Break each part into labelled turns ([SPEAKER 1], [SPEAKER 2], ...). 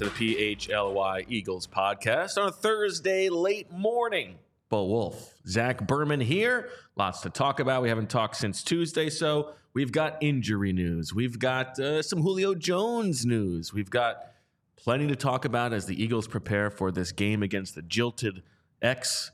[SPEAKER 1] to the PHLY Eagles podcast on a Thursday late morning. Bo Wulf, Zach Berman here. Lots to talk about. We haven't talked since Tuesday, so we've got injury news. We've got uh, some Julio Jones news. We've got plenty to talk about as the Eagles prepare for this game against the jilted X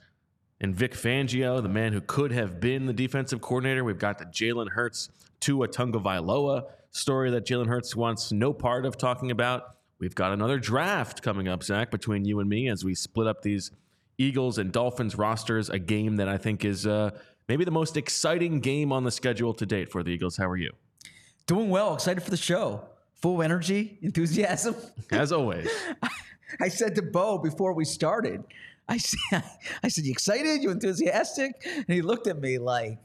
[SPEAKER 1] and Vic Fangio, the man who could have been the defensive coordinator. We've got the Jalen Hurts Tua Tagovailoa story that Jalen Hurts wants no part of talking about. We've got another draft coming up, Zach, between you and me as we split up these Eagles and Dolphins rosters, a game that I think is uh, maybe the most exciting game on the schedule to date for the Eagles. How are you?
[SPEAKER 2] Doing well. Excited for the show. Full energy, enthusiasm.
[SPEAKER 1] As always.
[SPEAKER 2] I said to Bo before we started, I said, I said, you excited? You enthusiastic? And he looked at me like,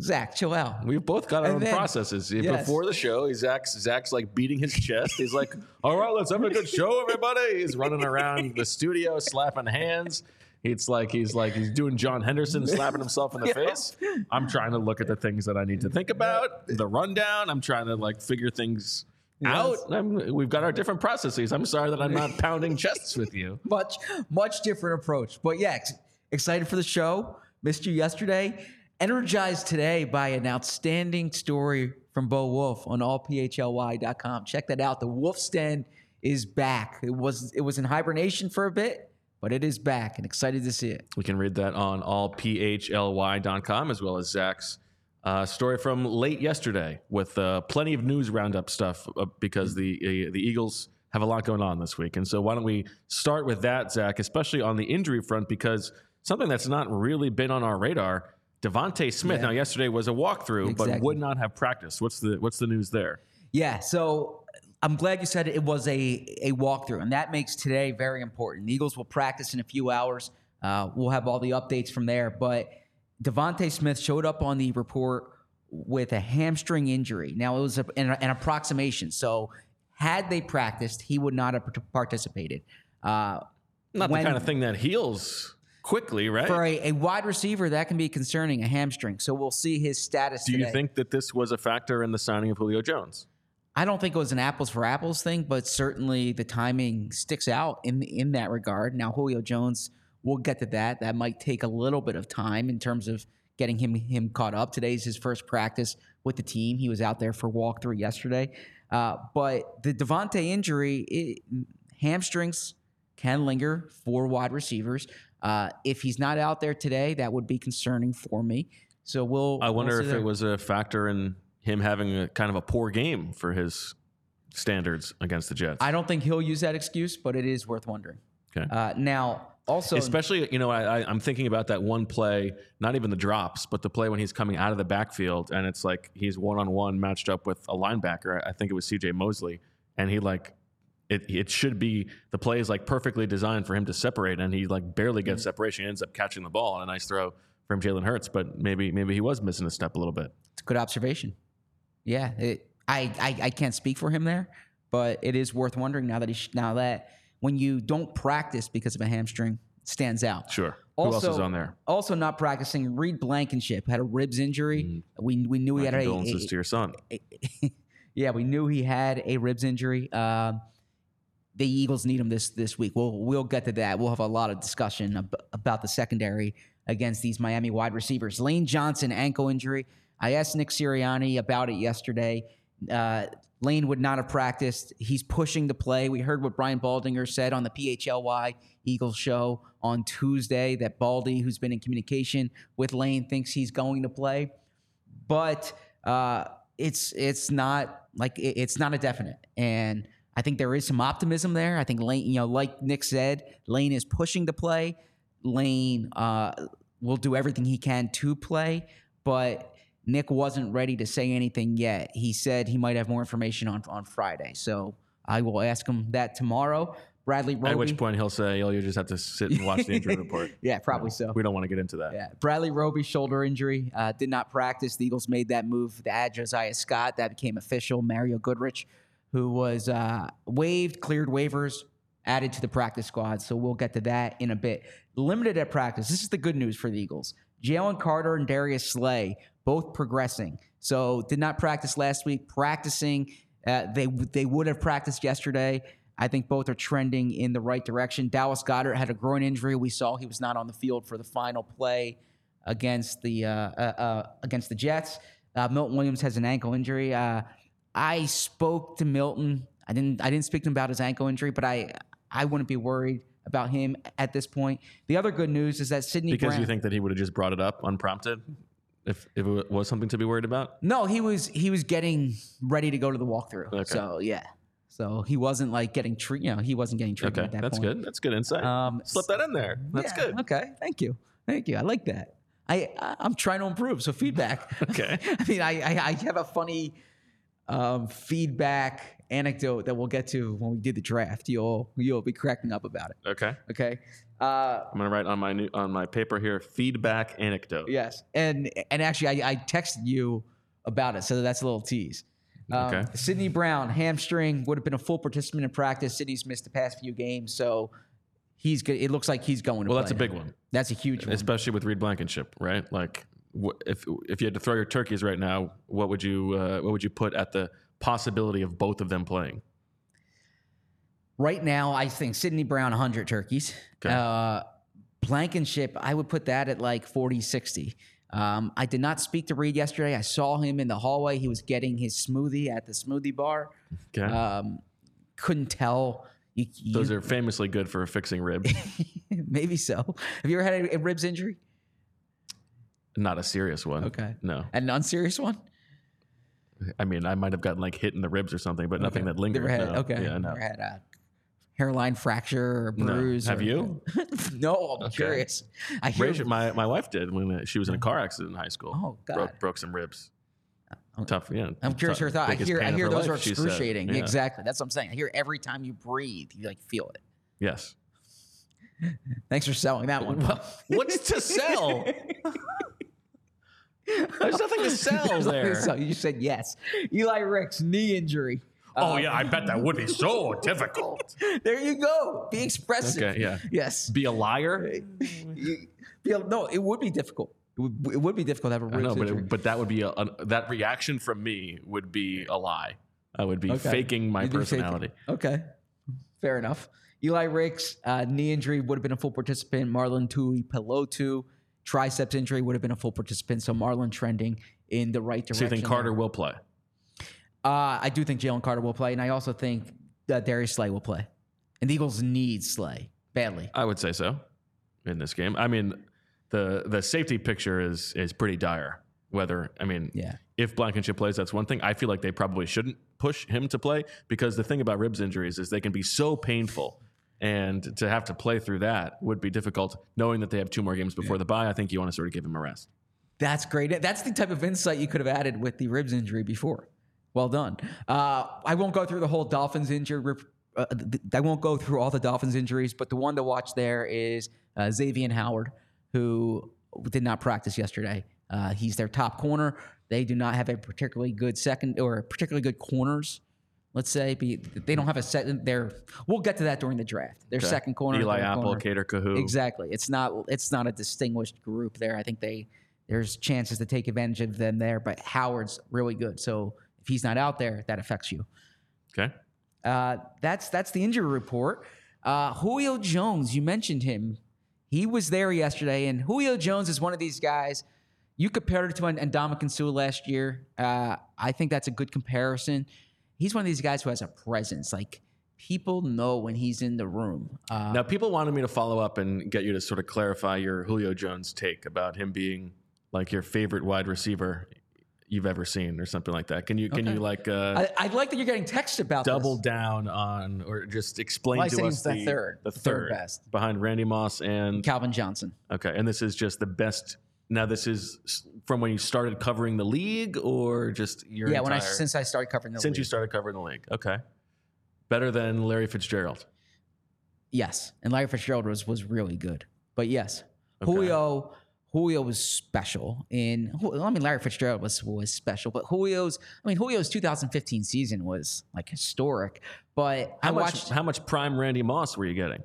[SPEAKER 2] Zach, chill out.
[SPEAKER 1] We've both got our
[SPEAKER 2] And
[SPEAKER 1] own
[SPEAKER 2] then-
[SPEAKER 1] processes.
[SPEAKER 2] Yes.
[SPEAKER 1] Before the show, Zach's Zach's like beating his chest. He's like, "All right, let's have a good show, everybody." He's running around the studio, slapping hands. It's like he's like he's doing John Henderson, slapping himself in the face. I'm trying to look at the things that I need to think about, the rundown. I'm trying to like figure things out. I'm, we've got our different processes. I'm sorry that I'm not pounding chests with you.
[SPEAKER 2] Much, much different approach. But yeah, ex- excited for the show. Missed you yesterday. Energized today by an outstanding story from Bo Wulf on allphly.com. Check that out. The Wolf's Den is back. It was it was in hibernation for a bit, but it is back and excited to see it.
[SPEAKER 1] We can read that on allphly.com as well as Zach's uh, story from late yesterday with uh, plenty of news roundup stuff uh, because the uh, the Eagles have a lot going on this week. And so why don't we start with that, Zach, especially on the injury front because something that's not really been on our radar. DeVonta Smith.
[SPEAKER 2] Yeah.
[SPEAKER 1] Now, yesterday was a walkthrough, but would not have practiced. What's the what's the news there?
[SPEAKER 2] Yeah, so I'm glad you said it was a a walkthrough, and that makes today very important. The Eagles will practice in a few hours. Uh, we'll have all the updates from there. But DeVonta Smith showed up on the report with a hamstring injury. Now it was a, an, an approximation, so had they practiced, he would not have participated. Uh,
[SPEAKER 1] Not
[SPEAKER 2] when-
[SPEAKER 1] the kind of thing that heals quickly, right?
[SPEAKER 2] for a, a wide receiver, that can be concerning, a hamstring. So we'll see his status.
[SPEAKER 1] Do you think that this was a factor in the signing of Julio Jones?
[SPEAKER 2] I don't think it was an apples for apples thing, but certainly the timing sticks out in in that regard. Now Julio Jones, we'll get to that. That might take a little bit of time in terms of getting him him caught up. Today's his first practice with the team. He was out there for walkthrough yesterday, uh, but the DeVonta injury, it, hamstrings can linger for wide receivers. Uh, if he's not out there today, that would be concerning for me. So we'll.
[SPEAKER 1] I wonder
[SPEAKER 2] we'll
[SPEAKER 1] if it was a factor in him having a kind of a poor game for his standards against the Jets.
[SPEAKER 2] I don't think he'll use that excuse, but it is worth wondering.
[SPEAKER 1] Okay.
[SPEAKER 2] Uh, now, also,
[SPEAKER 1] Especially, you know, I, I, I'm thinking about that one play, not even the drops, but the play when he's coming out of the backfield and it's like he's one on one matched up with a linebacker. I think it was CJ Mosley, and he like it it should be the play is like perfectly designed for him to separate, and he like barely gets separation. He ends up catching the ball on a nice throw from Jalen Hurts, but maybe maybe he was missing a step a little bit.
[SPEAKER 2] It's a good observation. Yeah, it, I, I I can't speak for him there, but it is worth wondering now that he now that when you don't practice because of a hamstring, it stands out.
[SPEAKER 1] Sure. Who else is on there?
[SPEAKER 2] Also, not practicing. Reed Blankenship had a ribs injury. We we knew he
[SPEAKER 1] My
[SPEAKER 2] had a,
[SPEAKER 1] condolences
[SPEAKER 2] a-
[SPEAKER 1] to your son.
[SPEAKER 2] yeah, we knew he had a ribs injury. Um, the Eagles need him this this week. We'll we'll get to that. We'll have a lot of discussion ab- about the secondary against these Miami wide receivers. Lane Johnson ankle injury. I asked Nick Sirianni about it yesterday. Uh, Lane would not have practiced. He's pushing to play. We heard what Brian Baldinger said on the PHLY Eagles show on Tuesday that Baldy, who's been in communication with Lane, thinks he's going to play but uh, it's it's not like it- it's not a definite. And I think there is some optimism there. I think Lane, you know, like Nick said, Lane is pushing to play. Lane uh, will do everything he can to play, but Nick wasn't ready to say anything yet. He said he might have more information on on Friday, so I will ask him that tomorrow. Bradley Roby.
[SPEAKER 1] At which point he'll say, "Oh, you just have to sit and watch the injury report."
[SPEAKER 2] yeah, probably so.
[SPEAKER 1] We don't want to get into that.
[SPEAKER 2] Yeah, Bradley Roby shoulder injury uh, did not practice. The Eagles made that move to add Josiah Scott. That became official. Mario Goodrich, who was uh, waived, cleared waivers, added to the practice squad. So we'll get to that in a bit. Limited at practice. This is the good news for the Eagles. Jalen Carter and Darius Slay both progressing. So did not practice last week. Practicing. Uh, they they would have practiced yesterday. I think both are trending in the right direction. Dallas Goedert had a groin injury. We saw he was not on the field for the final play against the uh, uh, uh, against the Jets. Uh, Milton Williams has an ankle injury. I spoke to Milton. I didn't. I didn't speak to him about his ankle injury, but I I wouldn't be worried about him at this point. The other good news is that Sydney
[SPEAKER 1] Because
[SPEAKER 2] Brown.
[SPEAKER 1] you think that he would have just brought it up unprompted, if if it was something to be worried about.
[SPEAKER 2] No, he was he was getting ready to go to the walkthrough.
[SPEAKER 1] Okay.
[SPEAKER 2] So yeah, so he wasn't like getting treat. You know, he wasn't getting treatment
[SPEAKER 1] Okay,
[SPEAKER 2] at that
[SPEAKER 1] that's
[SPEAKER 2] point.
[SPEAKER 1] good. That's good insight.
[SPEAKER 2] Um,
[SPEAKER 1] Slip that in there. That's
[SPEAKER 2] yeah,
[SPEAKER 1] good.
[SPEAKER 2] Okay, thank you, thank you. I like that. I, I I'm trying to improve. So feedback.
[SPEAKER 1] Okay.
[SPEAKER 2] I mean, I, I I have a funny um, feedback anecdote that we'll get to when we do the draft. You'll you'll be cracking up about it.
[SPEAKER 1] Okay.
[SPEAKER 2] Okay. Uh,
[SPEAKER 1] I'm gonna write on my new on my paper here feedback anecdote.
[SPEAKER 2] Yes, and and actually, I, I texted you about it, so that's a little tease. Um,
[SPEAKER 1] Okay.
[SPEAKER 2] Sydney Brown hamstring would have been a full participant in practice. Sydney's missed the past few games, so he's good. It looks like he's going. To
[SPEAKER 1] Well, that's a big
[SPEAKER 2] now.
[SPEAKER 1] one,
[SPEAKER 2] That's a huge one.
[SPEAKER 1] especially with Reed Blankenship, right? Like, if if you had to throw your turkeys right now, what would you uh, what would you put at the possibility of both of them playing?
[SPEAKER 2] Right now, I think Sydney Brown 100 turkeys.
[SPEAKER 1] Okay.
[SPEAKER 2] Uh, Blankenship, I would put that at like 40, 60. Um, I did not speak to Reed yesterday. I saw him in the hallway. He was getting his smoothie at the smoothie bar.
[SPEAKER 1] Okay.
[SPEAKER 2] Um, couldn't tell. You, you,
[SPEAKER 1] Those are famously good for fixing ribs.
[SPEAKER 2] maybe so. Have you ever had a, a ribs injury?
[SPEAKER 1] Not a serious one.
[SPEAKER 2] Okay.
[SPEAKER 1] No.
[SPEAKER 2] An unserious one?
[SPEAKER 1] I mean, I might have gotten like hit in the ribs or something, but nothing
[SPEAKER 2] Okay.
[SPEAKER 1] that lingered.
[SPEAKER 2] Never had,
[SPEAKER 1] no.
[SPEAKER 2] okay.
[SPEAKER 1] Yeah, no.
[SPEAKER 2] Never had a hairline fracture or
[SPEAKER 1] No.
[SPEAKER 2] bruise.
[SPEAKER 1] Have
[SPEAKER 2] or-
[SPEAKER 1] you?
[SPEAKER 2] no, I'm
[SPEAKER 1] Okay.
[SPEAKER 2] curious. I hear,
[SPEAKER 1] Rachel, my, my wife did when uh, she was in a car accident in high school.
[SPEAKER 2] Oh, God.
[SPEAKER 1] Broke, broke some ribs. Tough, yeah.
[SPEAKER 2] I'm curious
[SPEAKER 1] tough-
[SPEAKER 2] her thought. I hear, I hear those
[SPEAKER 1] life,
[SPEAKER 2] are excruciating.
[SPEAKER 1] Yeah.
[SPEAKER 2] Exactly. That's what I'm saying. I hear every time you breathe, you like feel it.
[SPEAKER 1] Yes.
[SPEAKER 2] Thanks for selling that one.
[SPEAKER 1] What's to sell? There's nothing to sell there.
[SPEAKER 2] so you said yes. Eli Ricks knee injury.
[SPEAKER 1] Oh yeah, I bet that would be so difficult.
[SPEAKER 2] There you go. Be expressive.
[SPEAKER 1] Okay, yeah.
[SPEAKER 2] Yes.
[SPEAKER 1] Be a liar?
[SPEAKER 2] You- feel- no, it would be difficult. It would, it would be difficult to have a
[SPEAKER 1] I
[SPEAKER 2] ribs
[SPEAKER 1] know, but
[SPEAKER 2] injury.
[SPEAKER 1] it, but that would be a, a- that reaction from me would be a lie. I would be
[SPEAKER 2] Okay.
[SPEAKER 1] faking my
[SPEAKER 2] You'd be faking.
[SPEAKER 1] personality.
[SPEAKER 2] Okay, fair enough. Eli Ricks uh, knee injury would have been a full participant. Marlon Tuipulotu triceps injury would have been a full participant. So Marlon trending in the right direction.
[SPEAKER 1] So you think. Carter will play?
[SPEAKER 2] Uh, I do think Jalen Carter will play, and I also think that Darius Slay will play. And the Eagles need Slay badly.
[SPEAKER 1] I would say so in this game. I mean, the the safety picture is is pretty dire. Whether I mean,
[SPEAKER 2] Yeah.
[SPEAKER 1] if Blankenship plays, that's one thing. I feel like they probably shouldn't push him to play because the thing about ribs injuries is they can be so painful, and to have to play through that would be difficult. Knowing that they have two more games before the bye, I think you want to sort of give him a rest.
[SPEAKER 2] That's great. That's the type of insight you could have added with the ribs injury before. Well done. Uh, I won't go through the whole Dolphins injury uh, I won't go through all the Dolphins injuries, but the one to watch there is uh, Xavier Howard, who did not practice yesterday. Uh, he's their top corner. They do not have a particularly good second or particularly good corners. Let's say be, they don't have a second. They're we'll get to that during the draft. Their
[SPEAKER 1] Okay.
[SPEAKER 2] second corner,
[SPEAKER 1] Eli Apple,
[SPEAKER 2] corner.
[SPEAKER 1] Cater.
[SPEAKER 2] Exactly. It's not it's not a distinguished group there. I think they there's chances to take advantage of them there, but Howard's really good. So if he's not out there, that affects you.
[SPEAKER 1] Okay.
[SPEAKER 2] Uh, that's that's the injury report. Uh, Julio Jones, you mentioned him. He was there yesterday, and Julio Jones is one of these guys. You compared it to an Ndamukong Suh last year. Uh, I think that's a good comparison. He's one of these guys who has a presence. Like people know when he's in the room. Uh,
[SPEAKER 1] Now, people wanted me to follow up and get you to sort of clarify your Julio Jones take about him being like your favorite wide receiver you've ever seen, or something like that. Can you can
[SPEAKER 2] Okay.
[SPEAKER 1] you like uh,
[SPEAKER 2] I, I like that you're getting text about
[SPEAKER 1] double
[SPEAKER 2] this.
[SPEAKER 1] down on, or just explain
[SPEAKER 2] Well,
[SPEAKER 1] to us
[SPEAKER 2] was the third-
[SPEAKER 1] the
[SPEAKER 2] third
[SPEAKER 1] third,
[SPEAKER 2] best.
[SPEAKER 1] behind Randy Moss and
[SPEAKER 2] Calvin Johnson.
[SPEAKER 1] okay, and this is just the best. Now, this is from when you started covering the league, or just your
[SPEAKER 2] yeah, when I
[SPEAKER 1] entire-
[SPEAKER 2] since I started covering the
[SPEAKER 1] since you
[SPEAKER 2] league.
[SPEAKER 1] started covering the league. Okay, better than Larry Fitzgerald.
[SPEAKER 2] Yes, and Larry Fitzgerald was was really good. But yes,
[SPEAKER 1] Okay.
[SPEAKER 2] Julio Julio was special. In I mean, Larry Fitzgerald was was special, but Julio's I mean Julio's 2015 season was like historic. But
[SPEAKER 1] How
[SPEAKER 2] I
[SPEAKER 1] much?
[SPEAKER 2] watched.
[SPEAKER 1] How much prime Randy Moss were you getting?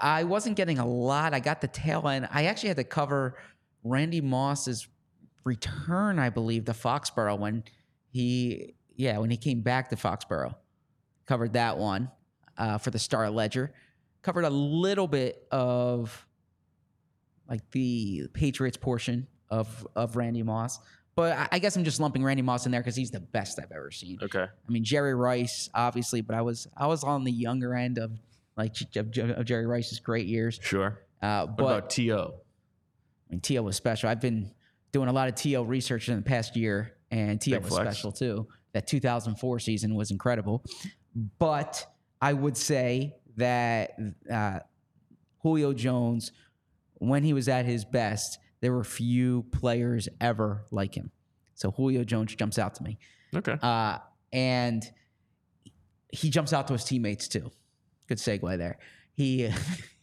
[SPEAKER 2] I wasn't getting a lot. I got the tail end. I actually had to cover Randy Moss's return, I believe, to Foxborough when he, yeah, when he came back to Foxborough. Covered that one uh, for the Star Ledger. Covered a little bit of like the Patriots portion of of Randy Moss, but I, I guess I'm just lumping Randy Moss in there because he's the best I've ever seen.
[SPEAKER 1] Okay.
[SPEAKER 2] I mean Jerry Rice, obviously, but I was I was on the younger end of like of, of Jerry Rice's great years.
[SPEAKER 1] Sure.
[SPEAKER 2] Uh,
[SPEAKER 1] What
[SPEAKER 2] but
[SPEAKER 1] about T.O.?
[SPEAKER 2] I mean, T.O. was special. I've been doing a lot of T.O. research in the past year, and T.O.
[SPEAKER 1] Big
[SPEAKER 2] was
[SPEAKER 1] flex.
[SPEAKER 2] special too. That 2004 season was incredible. But I would say that uh, Julio Jones, when he was at his best, there were few players ever like him. So Julio Jones jumps out to me.
[SPEAKER 1] Okay.
[SPEAKER 2] Uh, and he jumps out to his teammates too. Good segue there. He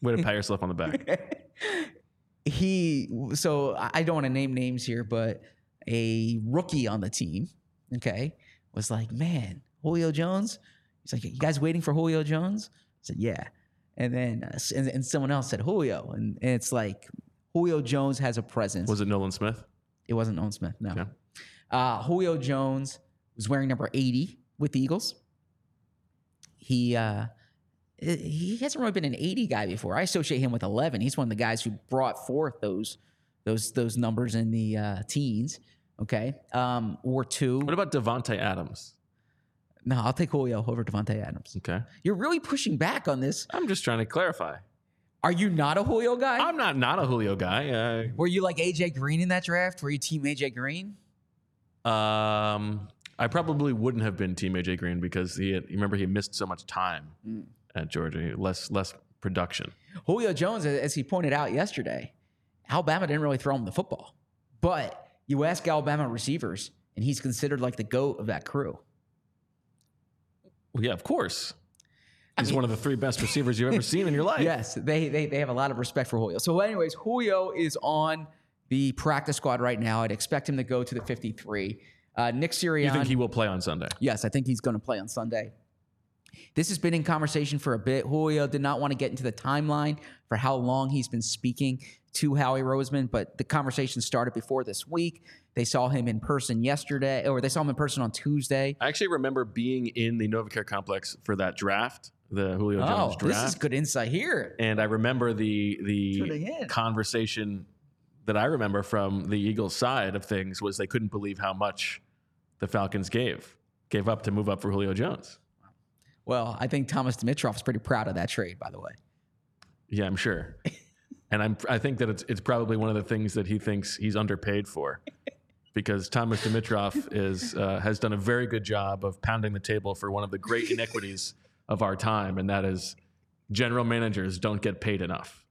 [SPEAKER 1] Way to pat yourself on the back.
[SPEAKER 2] he so I don't want to name names here, but a rookie on the team, okay, was like, man, Julio Jones. He's like, you guys waiting for Julio Jones? I said, yeah. And then uh, and, and someone else said Julio, and, and it's like Julio Jones has a presence.
[SPEAKER 1] Was it Nolan Smith?
[SPEAKER 2] It wasn't Nolan Smith, no.
[SPEAKER 1] Okay.
[SPEAKER 2] Uh, Julio Jones was wearing number 80 with the Eagles. He uh, he hasn't really been an 80 guy before. I associate him with 11. He's one of the guys who brought forth those those those numbers in the uh, teens. Okay, um, or two.
[SPEAKER 1] What about Davante Adams?
[SPEAKER 2] No, I'll take Julio over Davante Adams.
[SPEAKER 1] Okay.
[SPEAKER 2] You're really pushing back on this.
[SPEAKER 1] I'm just trying to clarify.
[SPEAKER 2] Are you not a Julio guy?
[SPEAKER 1] I'm not not a Julio guy. Uh,
[SPEAKER 2] Were you like AJ Green in that draft? Were you team AJ Green?
[SPEAKER 1] Um, I probably wouldn't have been Team AJ Green because he had, remember he missed so much time
[SPEAKER 2] Mm.
[SPEAKER 1] At Georgia, less less production.
[SPEAKER 2] Julio Jones, as he pointed out yesterday, Alabama didn't really throw him the football. But you ask Alabama receivers, and he's considered like the GOAT of that crew.
[SPEAKER 1] Well, yeah, of course. He's one of the three best receivers you've ever seen in your life.
[SPEAKER 2] Yes, they, they they have a lot of respect for Julio. So, anyways, Julio is on the practice squad right now. I'd expect him to go to the 53. Uh, Nick Sirianni.
[SPEAKER 1] You think he will play on Sunday?
[SPEAKER 2] Yes, I think he's going to play on Sunday. This has been in conversation for a bit. Julio did not want to get into the timeline for how long he's been speaking to Howie Roseman, but the conversation started before this week. They saw him in person yesterday, or they saw him in person on Tuesday.
[SPEAKER 1] I actually remember being in the NovaCare complex for that draft, the Julio oh, Jones
[SPEAKER 2] Oh,
[SPEAKER 1] draft.
[SPEAKER 2] this is good insight here.
[SPEAKER 1] And I remember the the conversation that I remember from the Eagles side of things was they couldn't believe how much the Falcons gave gave up to move up for Julio Jones.
[SPEAKER 2] Well, I think Thomas Dimitroff is pretty proud of that trade, by the way.
[SPEAKER 1] Yeah, I'm sure. and I'm I think that it's it's probably one of the things that he thinks he's underpaid for. Because Thomas Dimitroff is uh, has done a very good job of pounding the table for one of the great inequities of our time, and that is general managers don't get paid enough.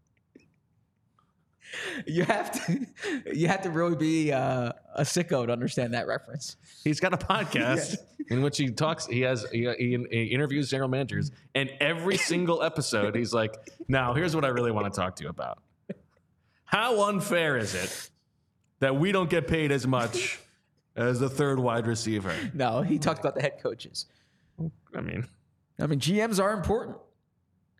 [SPEAKER 2] You have to, you have to really be uh, a sicko to understand that reference.
[SPEAKER 1] He's got a podcast. in which he talks. He has he, he, he interviews general managers, and every single episode, he's like, "Now, here's what I really want to talk to you about. How unfair is it that we don't get paid as much as the third wide receiver?"
[SPEAKER 2] No, he talked about the head coaches.
[SPEAKER 1] I mean,
[SPEAKER 2] I mean, GMs are important.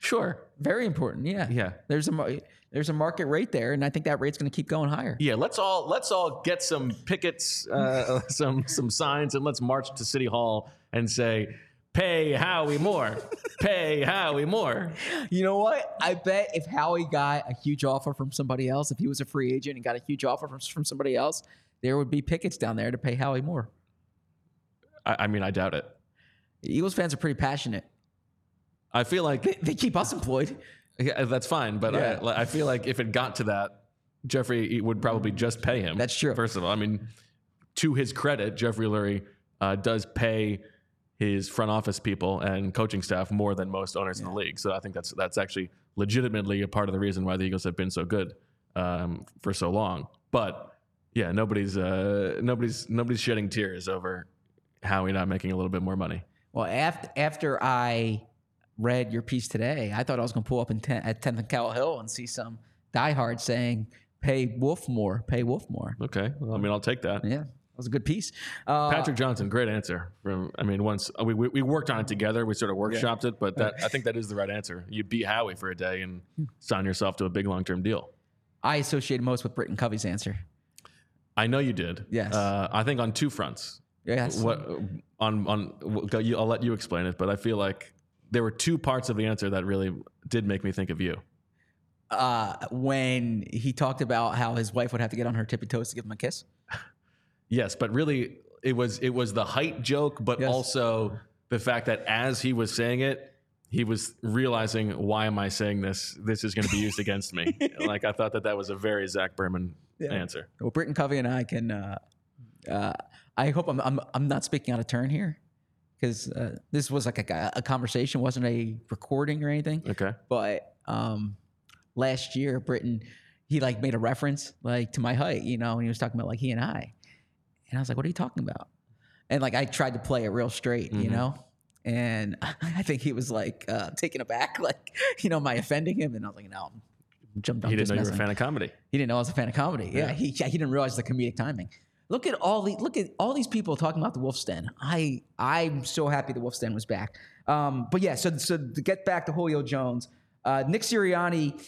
[SPEAKER 1] sure,
[SPEAKER 2] Very important. Yeah.
[SPEAKER 1] yeah.
[SPEAKER 2] There's a there's a market rate there, and I think that rate's going to keep going higher.
[SPEAKER 1] Yeah, let's all let's all get some pickets, uh, some some signs, and let's march to City Hall and say, "Pay Howie more, pay Howie more."
[SPEAKER 2] You know what? I bet if Howie got a huge offer from somebody else, if he was a free agent and got a huge offer from, from somebody else, there would be pickets down there to pay Howie more.
[SPEAKER 1] I, I mean, I doubt it.
[SPEAKER 2] Eagles fans are pretty passionate.
[SPEAKER 1] I feel like
[SPEAKER 2] They, they keep us employed.
[SPEAKER 1] yeah, that's fine, but
[SPEAKER 2] Yeah.
[SPEAKER 1] I, I feel like if it got to that, Jeffrey would probably just pay him.
[SPEAKER 2] That's true.
[SPEAKER 1] First of all, I mean, to his credit, Jeffrey Lurie uh, does pay his front office people and coaching staff more than most owners in the league. So I think that's that's actually legitimately a part of the reason why the Eagles have been so good um, for so long. But yeah, nobody's uh, nobody's nobody's shedding tears over Howie not making a little bit more money.
[SPEAKER 2] Well, after after I read your piece today, I thought I was going to pull up in ten, at 10th and Callowhill and see some diehards saying, "Pay Wulf more, pay Wulf more."
[SPEAKER 1] Okay, well, I mean, I'll take that.
[SPEAKER 2] Yeah, that was a good piece. Uh,
[SPEAKER 1] Patrick Johnson, great answer. From I mean, once uh, we, we we worked on it together, we sort of workshopped it, but that I think that is the right answer. You beat Howie for a day and sign yourself to a big long term deal.
[SPEAKER 2] I associated most with Britton Covey's answer.
[SPEAKER 1] I know you did.
[SPEAKER 2] Yes.
[SPEAKER 1] Uh, I think on two fronts.
[SPEAKER 2] Yes.
[SPEAKER 1] What on on? I'll let you explain it, but I feel like there were two parts of the answer that really did make me think of you.
[SPEAKER 2] Uh, when he talked about how his wife would have to get on her tippy toes to give him a kiss.
[SPEAKER 1] Yes, but really, it was it was the height joke, but
[SPEAKER 2] Yes.
[SPEAKER 1] also the fact that as he was saying it, he was realizing, why am I saying this? This is going to be used against me. like I thought that that was a very Zach Berman answer.
[SPEAKER 2] Well, Britton Covey and I can. Uh, uh, I hope I'm, I'm I'm not speaking out of turn here, because uh, this was like a, a conversation, wasn't a recording or anything.
[SPEAKER 1] Okay.
[SPEAKER 2] But um, last year, Britton, he like made a reference like to my height, you know, and he was talking about like he and I, and I was like, "What are you talking about?" And like I tried to play it real straight, you
[SPEAKER 1] Mhm.
[SPEAKER 2] know. And I think he was like uh, taken aback, like, you know, my offending him? And I was like, no, I'm jumped on.
[SPEAKER 1] He didn't know you were a fan of comedy.
[SPEAKER 2] He didn't know I was a fan of comedy. Yeah,
[SPEAKER 1] Yeah.
[SPEAKER 2] he yeah, he didn't realize the comedic timing. Look at all the look at all these people talking about the Wolf's Den. I I'm so happy the Wolf's Den was back. Um, but yeah, so so to get back to Julio Jones, uh, Nick Sirianni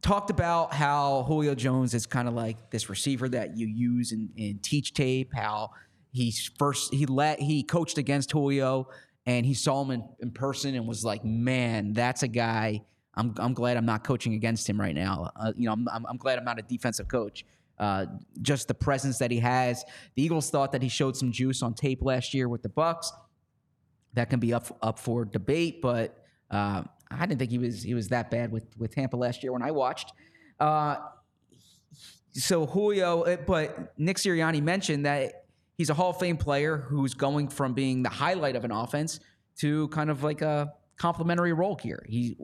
[SPEAKER 2] talked about how Julio Jones is kind of like this receiver that you use in, in teach tape. How he first he let he coached against Julio and he saw him in, in person and was like, man, that's a guy. I'm, I'm glad I'm not coaching against him right now. Uh, you know, I'm, I'm, I'm glad I'm not a defensive coach. Uh, just the presence that he has. The Eagles thought that he showed some juice on tape last year with the Bucs. That can be up up for debate, but uh, I didn't think he was he was that bad with with Tampa last year when I watched. Uh, so Julio, uh, but Nick Sirianni mentioned that he's a Hall of Fame player who's going from being the highlight of an offense to kind of like a complementary role here. He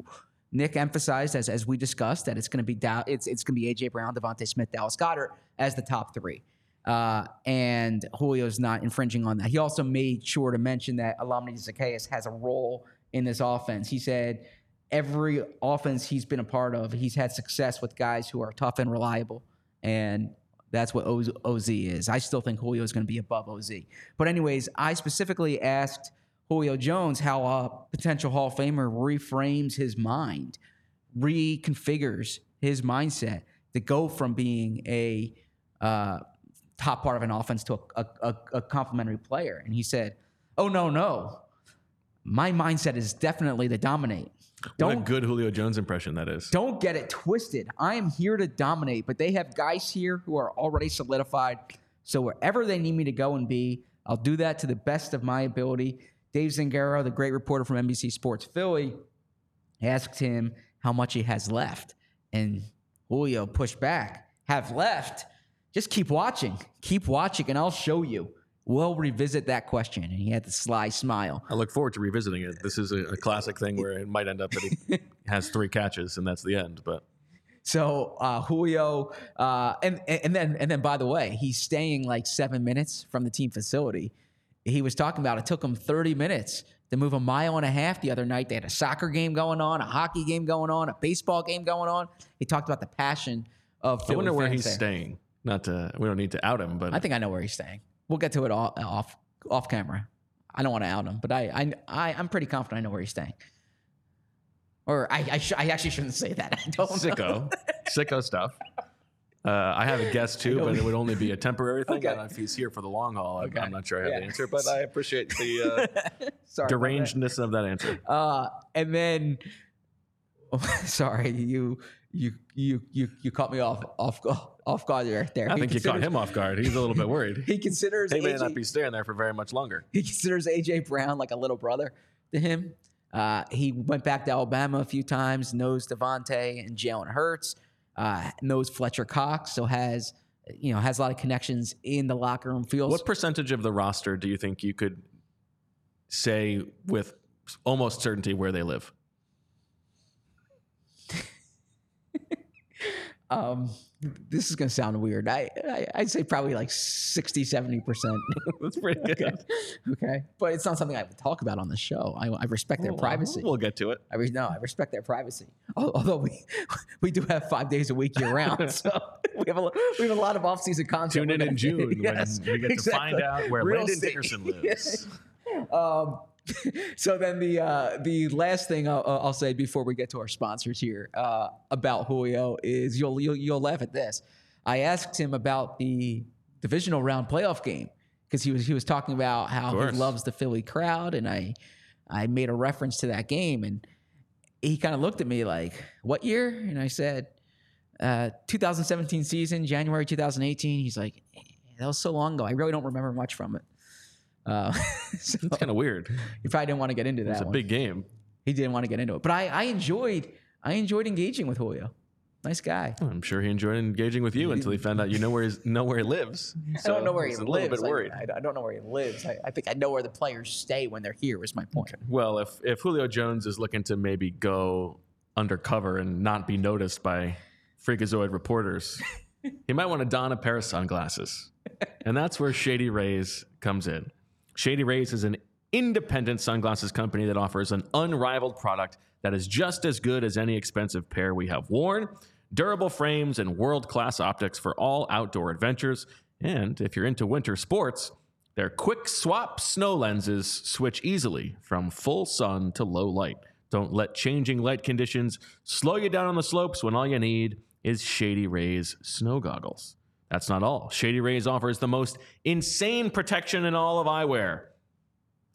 [SPEAKER 2] Nick emphasized, as as we discussed, that it's going to be Dow, it's it's going to be AJ Brown, DeVonta Smith, Dallas Goedert as the top three, uh, and Julio's not infringing on that. He also made sure to mention that Olamide Zaccheaus has a role in this offense. He said every offense he's been a part of, he's had success with guys who are tough and reliable, and that's what Oz, OZ is. I still think Julio is going to be above OZ. But anyways, I specifically asked Julio Jones how a potential Hall of Famer reframes his mind, reconfigures his mindset to go from being a uh, top part of an offense to a, a, a complementary player. And he said, "Oh no, no, my mindset is definitely to dominate.
[SPEAKER 1] What a good Julio Jones impression that is.
[SPEAKER 2] don't get it twisted. I am here to dominate, but they have guys here who are already solidified. So wherever they need me to go and be, I'll do that to the best of my ability. Dave Zangaro, the great reporter from NBC Sports Philly, asked him how much he has left. And Julio pushed back. Have left? Just keep watching. Keep watching, and I'll show you. We'll revisit that question. And he had the sly smile.
[SPEAKER 1] I look forward to revisiting it. This is a, a classic thing where it might end up that he has three catches and that's the end. But
[SPEAKER 2] So uh, Julio, uh, and and then and then by the way, he's staying like seven minutes from the team facility, he was talking about it took him 30 minutes to move a mile and a half the other night. They had a soccer game going on, a hockey game going on, a baseball game going on. He talked about the passion of
[SPEAKER 1] I wonder where he's
[SPEAKER 2] there.
[SPEAKER 1] staying. Not to, we don't need to out him, but
[SPEAKER 2] I think I know where he's staying. We'll get to it all, off off camera. I don't want to out him, but I, I, I I'm pretty confident I know where he's staying. Or I, I, sh- I actually shouldn't say that. I don't know.
[SPEAKER 1] sicko, sicko stuff. Uh, I have a guess too, but it would only be a temporary thing.
[SPEAKER 2] Okay.
[SPEAKER 1] And if he's here for the long haul, I'm, I'm not sure I have
[SPEAKER 2] Yeah.
[SPEAKER 1] the answer, but I appreciate the uh,
[SPEAKER 2] Sorry. about that.
[SPEAKER 1] derangedness of that answer.
[SPEAKER 2] Uh, and then, sorry, you you you you you caught me off off off guard there. there.
[SPEAKER 1] I
[SPEAKER 2] He
[SPEAKER 1] think you caught him off guard. He's a little bit worried.
[SPEAKER 2] He considers
[SPEAKER 1] He may
[SPEAKER 2] AJ,
[SPEAKER 1] not be staying there for very much longer.
[SPEAKER 2] he considers AJ Brown like a little brother to him. Uh, he went back to Alabama a few times, knows DeVonta and Jalen Hurts, uh, knows Fletcher Cox, so has you know has a lot of connections in the locker room. Feels
[SPEAKER 1] What percentage of the roster do you think you could say with almost certainty where they live?
[SPEAKER 2] um, this is going to sound weird. I, I I'd say probably like 60, 70 percent.
[SPEAKER 1] That's pretty good.
[SPEAKER 2] okay. okay, but it's not something I would talk about on the show. I, I respect their
[SPEAKER 1] Well,
[SPEAKER 2] privacy.
[SPEAKER 1] We'll get to it.
[SPEAKER 2] I re- no, I respect their privacy. Although we we do have five days a week year round, so we have a we have a lot of off season content.
[SPEAKER 1] Tune in in June
[SPEAKER 2] Yes,
[SPEAKER 1] when we get to find out where
[SPEAKER 2] Real
[SPEAKER 1] Landon. Dickerson lives.
[SPEAKER 2] Um, so then the uh, the last thing I'll, I'll say before we get to our sponsors here uh, about Julio is you'll, you'll you'll laugh at this. I asked him about the divisional round playoff game because he was he was talking about how he loves the Philly crowd, and I I made a reference to that game, and he kind of looked at me like, "What year?" And I said, uh, "2017 season, January 2018." He's like, "That was so long ago. I really don't remember much from it." Uh, so
[SPEAKER 1] It's kind of weird.
[SPEAKER 2] he probably didn't want to get into that.
[SPEAKER 1] It's a
[SPEAKER 2] one.
[SPEAKER 1] big game.
[SPEAKER 2] He didn't want to get into it, but I, I enjoyed I enjoyed engaging with Julio. Nice guy.
[SPEAKER 1] I'm sure he enjoyed engaging with you until he found out you know where he's know where he lives.
[SPEAKER 2] I don't know where he
[SPEAKER 1] he's a
[SPEAKER 2] lives.
[SPEAKER 1] little bit worried.
[SPEAKER 2] I, I don't know where he lives. I, I think I know where the players stay when they're here. Was my point.
[SPEAKER 1] Well, if if Julio Jones is looking to maybe go undercover and not be noticed by freakazoid reporters, he might want to don a pair of sunglasses. And that's where Shady Rays comes in. Shady Rays is an independent sunglasses company that offers an unrivaled product that is just as good as any expensive pair we have worn. Durable frames and world class optics for all outdoor adventures. And if you're into winter sports, their quick swap snow lenses switch easily from full sun to low light. Don't let changing light conditions slow you down on the slopes when all you need is Shady Rays snow goggles. That's not all. Shady Rays offers the most insane protection in all of eyewear.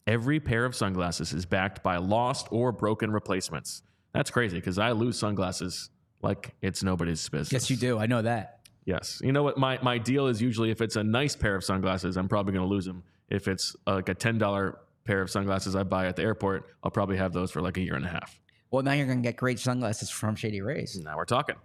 [SPEAKER 1] Every pair of sunglasses is backed by lost or broken replacements. That's crazy because I lose sunglasses like it's nobody's business.
[SPEAKER 2] Yes, you do. I know that.
[SPEAKER 1] Yes. You know what? My, my deal is usually if it's a nice pair of sunglasses, I'm probably going to lose them. If it's uh, like a $10 pair of sunglasses I buy at the airport, I'll probably have those for like a year and a half.
[SPEAKER 2] Well, now you're gonna get great sunglasses from Shady Rays.
[SPEAKER 1] Now we're talking.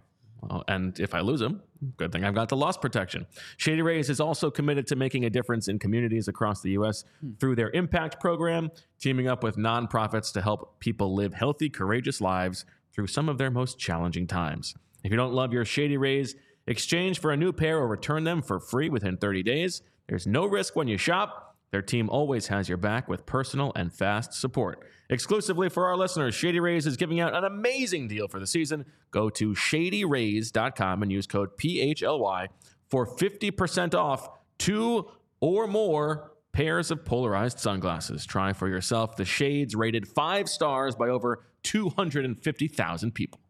[SPEAKER 1] And if I lose them, good thing I've got the loss protection. Shady Rays is also committed to making a difference in communities across the U.S. Hmm. through their Impact program, teaming up with nonprofits to help people live healthy, courageous lives through some of their most challenging times. If you don't love your Shady Rays, exchange for a new pair or return them for free within 30 days. There's no risk when you shop. Their team always has your back with personal and fast support. Exclusively for our listeners, Shady Rays is giving out an amazing deal for the season. Go to shadyrays.com and use code PHLY for 50% off two or more pairs of polarized sunglasses. Try for yourself the shades rated five stars by over 250,000 people.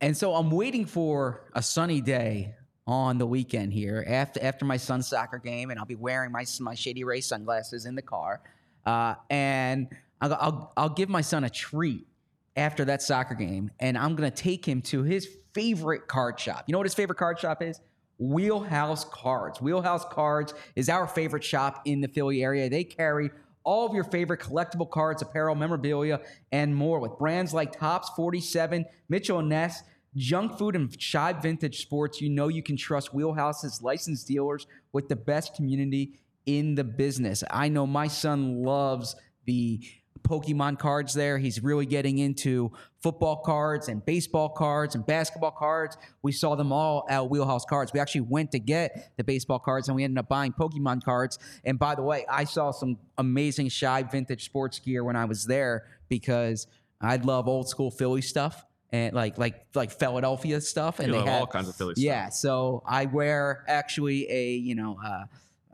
[SPEAKER 2] And so I'm waiting for a sunny day on the weekend here after after my son's soccer game, and I'll be wearing my my Shady Ray sunglasses in the car, uh, and I'll, I'll I'll give my son a treat after that soccer game, and I'm gonna take him to his favorite card shop. You know what his favorite card shop is? Wheelhouse Cards. Wheelhouse Cards is our favorite shop in the Philly area. They carry all of your favorite collectible cards, apparel, memorabilia, and more with brands like Topps 47, Mitchell and Ness, Junk Food, and Shibe Vintage Sports. You know you can trust Wheelhouse's licensed dealers with the best community in the business. I know my son loves the Pokemon cards there. He's really getting into football cards and baseball cards and basketball cards. We saw them all at Wheelhouse Cards. We actually went to get the baseball cards and we ended up buying Pokemon cards. And by the way, I saw some amazing Shibe Vintage Sports gear when I was there because I love old school Philly stuff and like like like Philadelphia stuff. And
[SPEAKER 1] You
[SPEAKER 2] they had
[SPEAKER 1] all kinds of Philly stuff.
[SPEAKER 2] Yeah, so I wear actually a you know. Uh,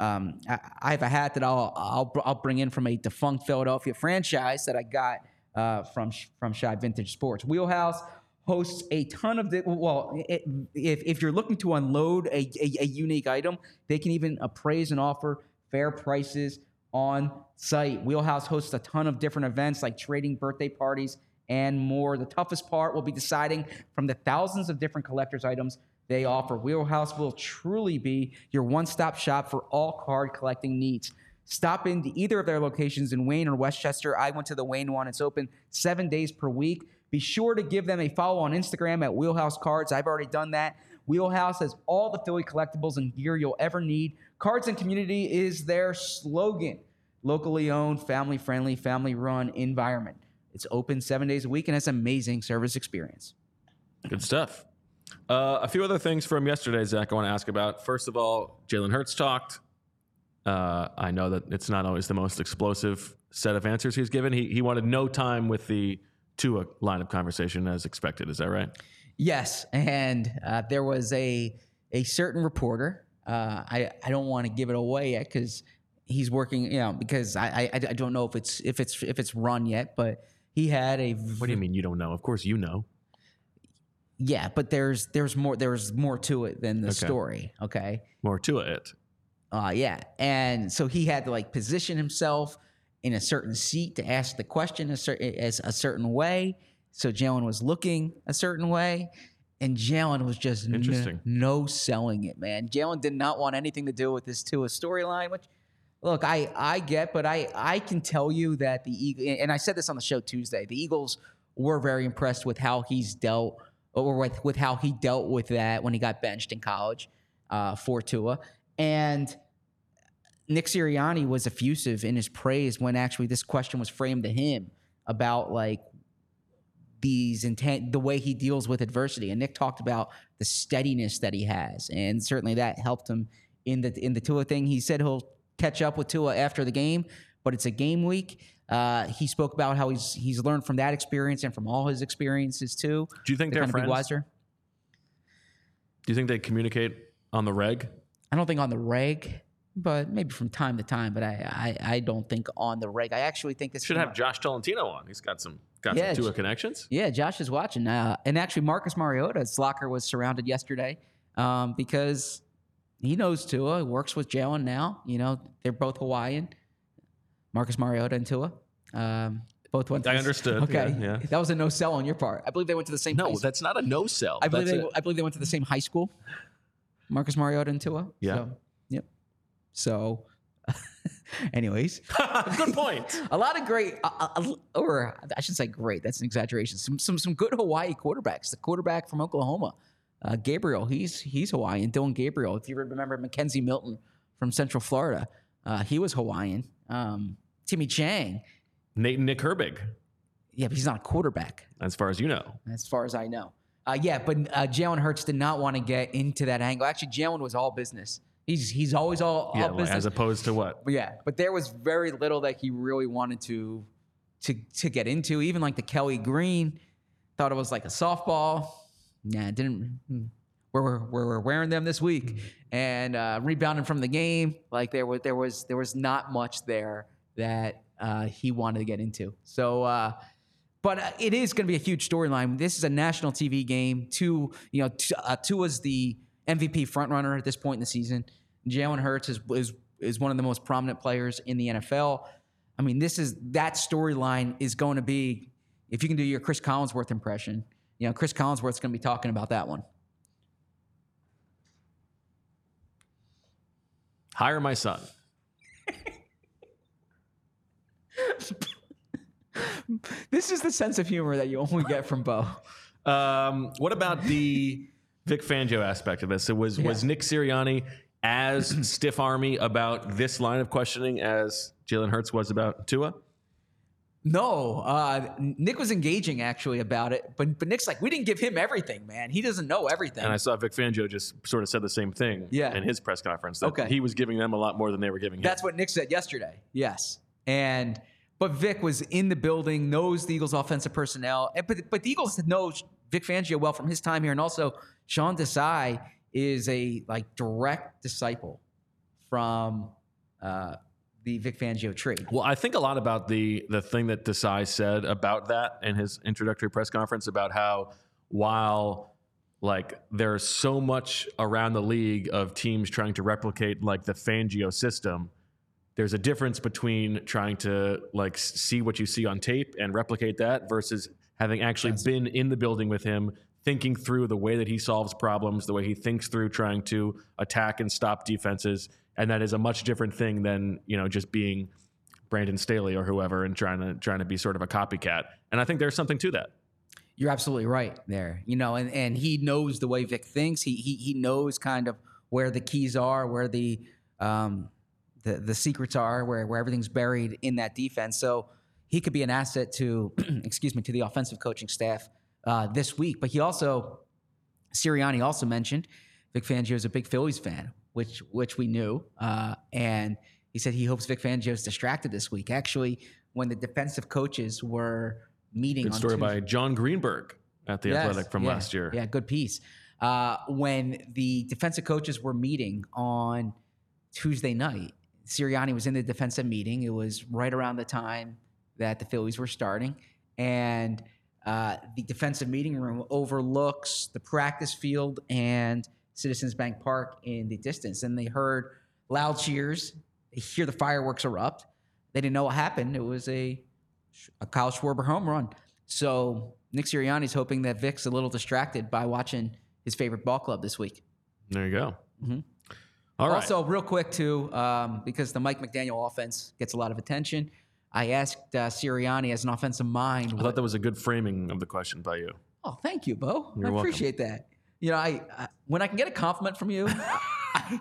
[SPEAKER 2] um, I, I have a hat that I'll, I'll I'll bring in from a defunct Philadelphia franchise that I got uh, from from Shibe Vintage Sports. Wheelhouse hosts a ton of the well. It, if if you're looking to unload a, a, a unique item, they can even appraise and offer fair prices on site. Wheelhouse hosts a ton of different events like trading birthday parties and more. The toughest part will be deciding from the thousands of different collector's items they offer. Wheelhouse will truly be your one stop shop for all card collecting needs. Stop into either of their locations in Wayne or West Chester. I went to the Wayne one. It's open seven days per week. Be sure to give them a follow on Instagram at Wheelhouse Cards. I've already done that. Wheelhouse has all the Philly collectibles and gear you'll ever need. Cards and community is their slogan. Locally owned, family friendly, family run environment. It's open seven days a week and has amazing service experience.
[SPEAKER 1] Good stuff. Uh, a few other things from yesterday, Zach, I want to ask about. First of all, Jalen Hurts talked. Uh, I know that it's not always the most explosive set of answers he's given. He, he wanted no time with the Tua line of conversation as expected. Is that right?
[SPEAKER 2] Yes, and uh, there was a a certain reporter. Uh, I I don't want to give it away yet because he's working. You know, because I, I I don't know if it's if it's if it's run yet, but he had a.
[SPEAKER 1] What do you mean you don't know? Of course you know.
[SPEAKER 2] Yeah, but there's there's more there's more to it than the
[SPEAKER 1] Okay.
[SPEAKER 2] story. Okay.
[SPEAKER 1] More to it.
[SPEAKER 2] Uh, yeah. And so he had to like position himself in a certain seat to ask the question a certain as a certain way. So Jalen was looking a certain way, and Jalen was just n-
[SPEAKER 1] Interesting.
[SPEAKER 2] no selling it, man. Jalen did not want anything to do with this Tua storyline, which look, I I get, but I I can tell you that the Eagle and I said this on the show Tuesday. The Eagles were very impressed with how he's dealt or with with how he dealt with that when he got benched in college uh, for Tua. And Nick Sirianni was effusive in his praise when actually this question was framed to him about like these intent the way he deals with adversity and Nick talked about the steadiness that he has and certainly that helped him in the in the Tua thing he said he'll catch up with Tua after the game but it's a game week uh, he spoke about how he's he's learned from that experience and from all his experiences too
[SPEAKER 1] Do you think they're
[SPEAKER 2] kind of be
[SPEAKER 1] friends?
[SPEAKER 2] wiser
[SPEAKER 1] Do you think they communicate on the reg?
[SPEAKER 2] I don't think on the reg but maybe from time to time but I I, I don't think on the reg I actually think this
[SPEAKER 1] Should have
[SPEAKER 2] up-
[SPEAKER 1] Josh Tolentino on. He's got some got
[SPEAKER 2] Yeah,
[SPEAKER 1] some Tua connections.
[SPEAKER 2] Yeah, Josh is watching. Uh, and actually, Marcus Mariota's locker was surrounded yesterday um, because he knows Tua. He works with Jalen now. You know, they're both Hawaiian. Marcus Mariota and Tua. Um, both went. To
[SPEAKER 1] I
[SPEAKER 2] the-
[SPEAKER 1] understood.
[SPEAKER 2] Okay,
[SPEAKER 1] Yeah, yeah.
[SPEAKER 2] that was a no sell on your part. I believe they went to the same.
[SPEAKER 1] No,
[SPEAKER 2] school.
[SPEAKER 1] that's not a no sell.
[SPEAKER 2] I believe
[SPEAKER 1] That's
[SPEAKER 2] they.
[SPEAKER 1] a-
[SPEAKER 2] I believe they went to the same high school. Marcus Mariota and Tua.
[SPEAKER 1] Yeah.
[SPEAKER 2] So, yep. So, anyways,
[SPEAKER 1] Good point.
[SPEAKER 2] a lot of great, uh, uh, or I should say great. That's an exaggeration. Some some some good Hawaii quarterbacks. The quarterback from Oklahoma, uh, Gabriel. He's he's Hawaiian. Dillon Gabriel. If you remember McKenzie Milton from Central Florida, uh, he was Hawaiian. Um, Timmy Chang.
[SPEAKER 1] Nate Nick Herbig,
[SPEAKER 2] Yeah, but he's not a quarterback,
[SPEAKER 1] as far as you know.
[SPEAKER 2] as far as I know. Uh, yeah, but uh, Jalen Hurts did not want to get into that angle. Actually, Jalen was all business. He's he's always all,
[SPEAKER 1] Yeah,
[SPEAKER 2] all business.
[SPEAKER 1] as opposed to what?
[SPEAKER 2] But yeah, but there was very little that he really wanted to to to get into. Even like the Kelly Green, thought it was like a softball. Nah, it didn't. hmm. We're, we're, we're wearing them this week and uh, rebounding from the game. Like there was there was there was not much there that uh, he wanted to get into. So. Uh, but uh, it is going to be a huge storyline. This is a national TV game. Two, you know, t- uh, Tua's the MVP frontrunner at this point in the season. Jalen Hurts is, is is one of the most prominent players in the NFL. I mean, this is that storyline is going to be. If you can do your Chris Collinsworth impression, you know, Chris Collinsworth's going to be talking about that one.
[SPEAKER 1] Hire my son.
[SPEAKER 2] This is the sense of humor that you only get from Bo.
[SPEAKER 1] Um, what about the Vic Fangio aspect of this? It was was Nick Sirianni as stiff army about this line of questioning as Jalen Hurts was about Tua?
[SPEAKER 2] No, uh, Nick was engaging actually about it, but but Nick's like, we didn't give him everything, man. He doesn't know everything.
[SPEAKER 1] And I saw Vic Fangio just sort of said the same thing
[SPEAKER 2] Yeah.
[SPEAKER 1] in his press conference. That
[SPEAKER 2] Okay.
[SPEAKER 1] He was giving them a lot more than they were giving him.
[SPEAKER 2] That's what Nick said yesterday. Yes, and but Vic was in the building, knows the Eagles' offensive personnel, and but but the Eagles know Vic Fangio well from his time here, and also Sean Desai is a like direct disciple from uh, the Vic Fangio tree.
[SPEAKER 1] Well, I think a lot about the the thing that Desai said about that in his introductory press conference about how while like there's so much around the league of teams trying to replicate like the Fangio system, there's a difference between trying to like see what you see on tape and replicate that versus having actually been in the building with him thinking through the way that he solves problems the way he thinks through trying to attack and stop defenses and that is a much different thing than you know just being Brandon Staley or whoever and trying to trying to be sort of a copycat and I think there's something to that
[SPEAKER 2] You're absolutely right there. You know, and, and he knows the way Vic thinks. He he he knows kind of where the keys are, where the um the the secrets are, where where everything's buried in that defense. So he could be an asset to excuse me to the offensive coaching staff uh, this week. But he also Sirianni also mentioned Vic Fangio is a big Phillies fan, which which we knew, uh, and he said he hopes Vic Fangio is distracted this week. Actually, when the defensive coaches were meeting
[SPEAKER 1] good story
[SPEAKER 2] Tuesday-
[SPEAKER 1] by John Greenberg at the
[SPEAKER 2] Yes,
[SPEAKER 1] Athletic from
[SPEAKER 2] yeah,
[SPEAKER 1] last year
[SPEAKER 2] Yeah, good piece. Uh, when the defensive coaches were meeting on Tuesday night, Sirianni was in the defensive meeting. It was right around the time that the Phillies were starting, and uh, the defensive meeting room overlooks the practice field and Citizens Bank Park in the distance. And they heard loud cheers. They hear the fireworks erupt. They didn't know what happened. It was a a Kyle Schwarber home run. So Nick Sirianni's hoping that Vic's a little distracted by watching his favorite ball club this week.
[SPEAKER 1] there you go
[SPEAKER 2] Mhm.
[SPEAKER 1] All right
[SPEAKER 2] Also, real quick too, um, because the Mike McDaniel offense gets a lot of attention. I asked uh, Sirianni as an offensive mind.
[SPEAKER 1] I
[SPEAKER 2] what-
[SPEAKER 1] thought that was a good framing of the question by you
[SPEAKER 2] oh, thank you, Bo.
[SPEAKER 1] You're
[SPEAKER 2] I
[SPEAKER 1] welcome.
[SPEAKER 2] appreciate that. You know, I, I when I can get a compliment from you, I,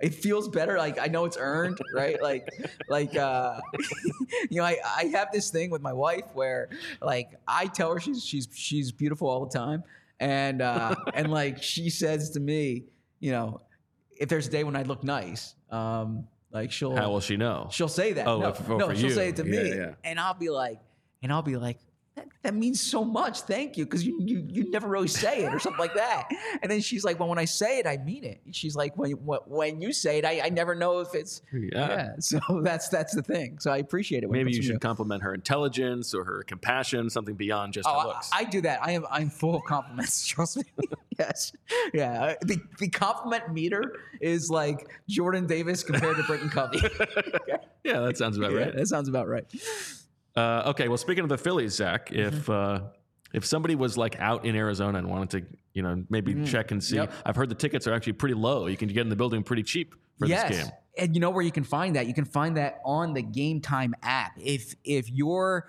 [SPEAKER 2] it feels better. Like I know it's earned, right? Like, like uh, you know, I, I have this thing with my wife where like I tell her she's she's she's beautiful all the time, and uh, and like she says to me, you know, if there's a day when I look nice, um, like she'll
[SPEAKER 1] how will she know
[SPEAKER 2] She'll say that.
[SPEAKER 1] Oh,
[SPEAKER 2] no,
[SPEAKER 1] if- oh,
[SPEAKER 2] no she'll
[SPEAKER 1] you.
[SPEAKER 2] say it to
[SPEAKER 1] Yeah,
[SPEAKER 2] me,
[SPEAKER 1] yeah.
[SPEAKER 2] and I'll be like, and I'll be like, that, means so much. Thank you, because you, you you never really say it or something like that. And then she's like, well, when I say it, I mean it. She's like, when when, you say it, I, I never know if it's
[SPEAKER 1] yeah.
[SPEAKER 2] yeah. So that's that's the thing. So I appreciate it. It
[SPEAKER 1] Maybe
[SPEAKER 2] comes
[SPEAKER 1] you should compliment her intelligence or her compassion, something beyond just
[SPEAKER 2] Oh,
[SPEAKER 1] her looks.
[SPEAKER 2] I do that. I am. I'm full of compliments. Trust me. yes. Yeah. uh, The the compliment meter is like Jordan Davis compared to Britton Covey.
[SPEAKER 1] yeah, that sounds about
[SPEAKER 2] Yeah,
[SPEAKER 1] right.
[SPEAKER 2] that sounds about right.
[SPEAKER 1] Uh, okay, well, speaking of the Phillies, Zach,
[SPEAKER 2] Mm-hmm.
[SPEAKER 1] if uh, if somebody was like out in Arizona and wanted to, you know, maybe check and see,
[SPEAKER 2] Mm-hmm. Yep.
[SPEAKER 1] I've heard the tickets are actually pretty low. You can get in the building pretty cheap for
[SPEAKER 2] yes.
[SPEAKER 1] this game.
[SPEAKER 2] And you know where you can find that? You can find that on the Game Time app. If if you're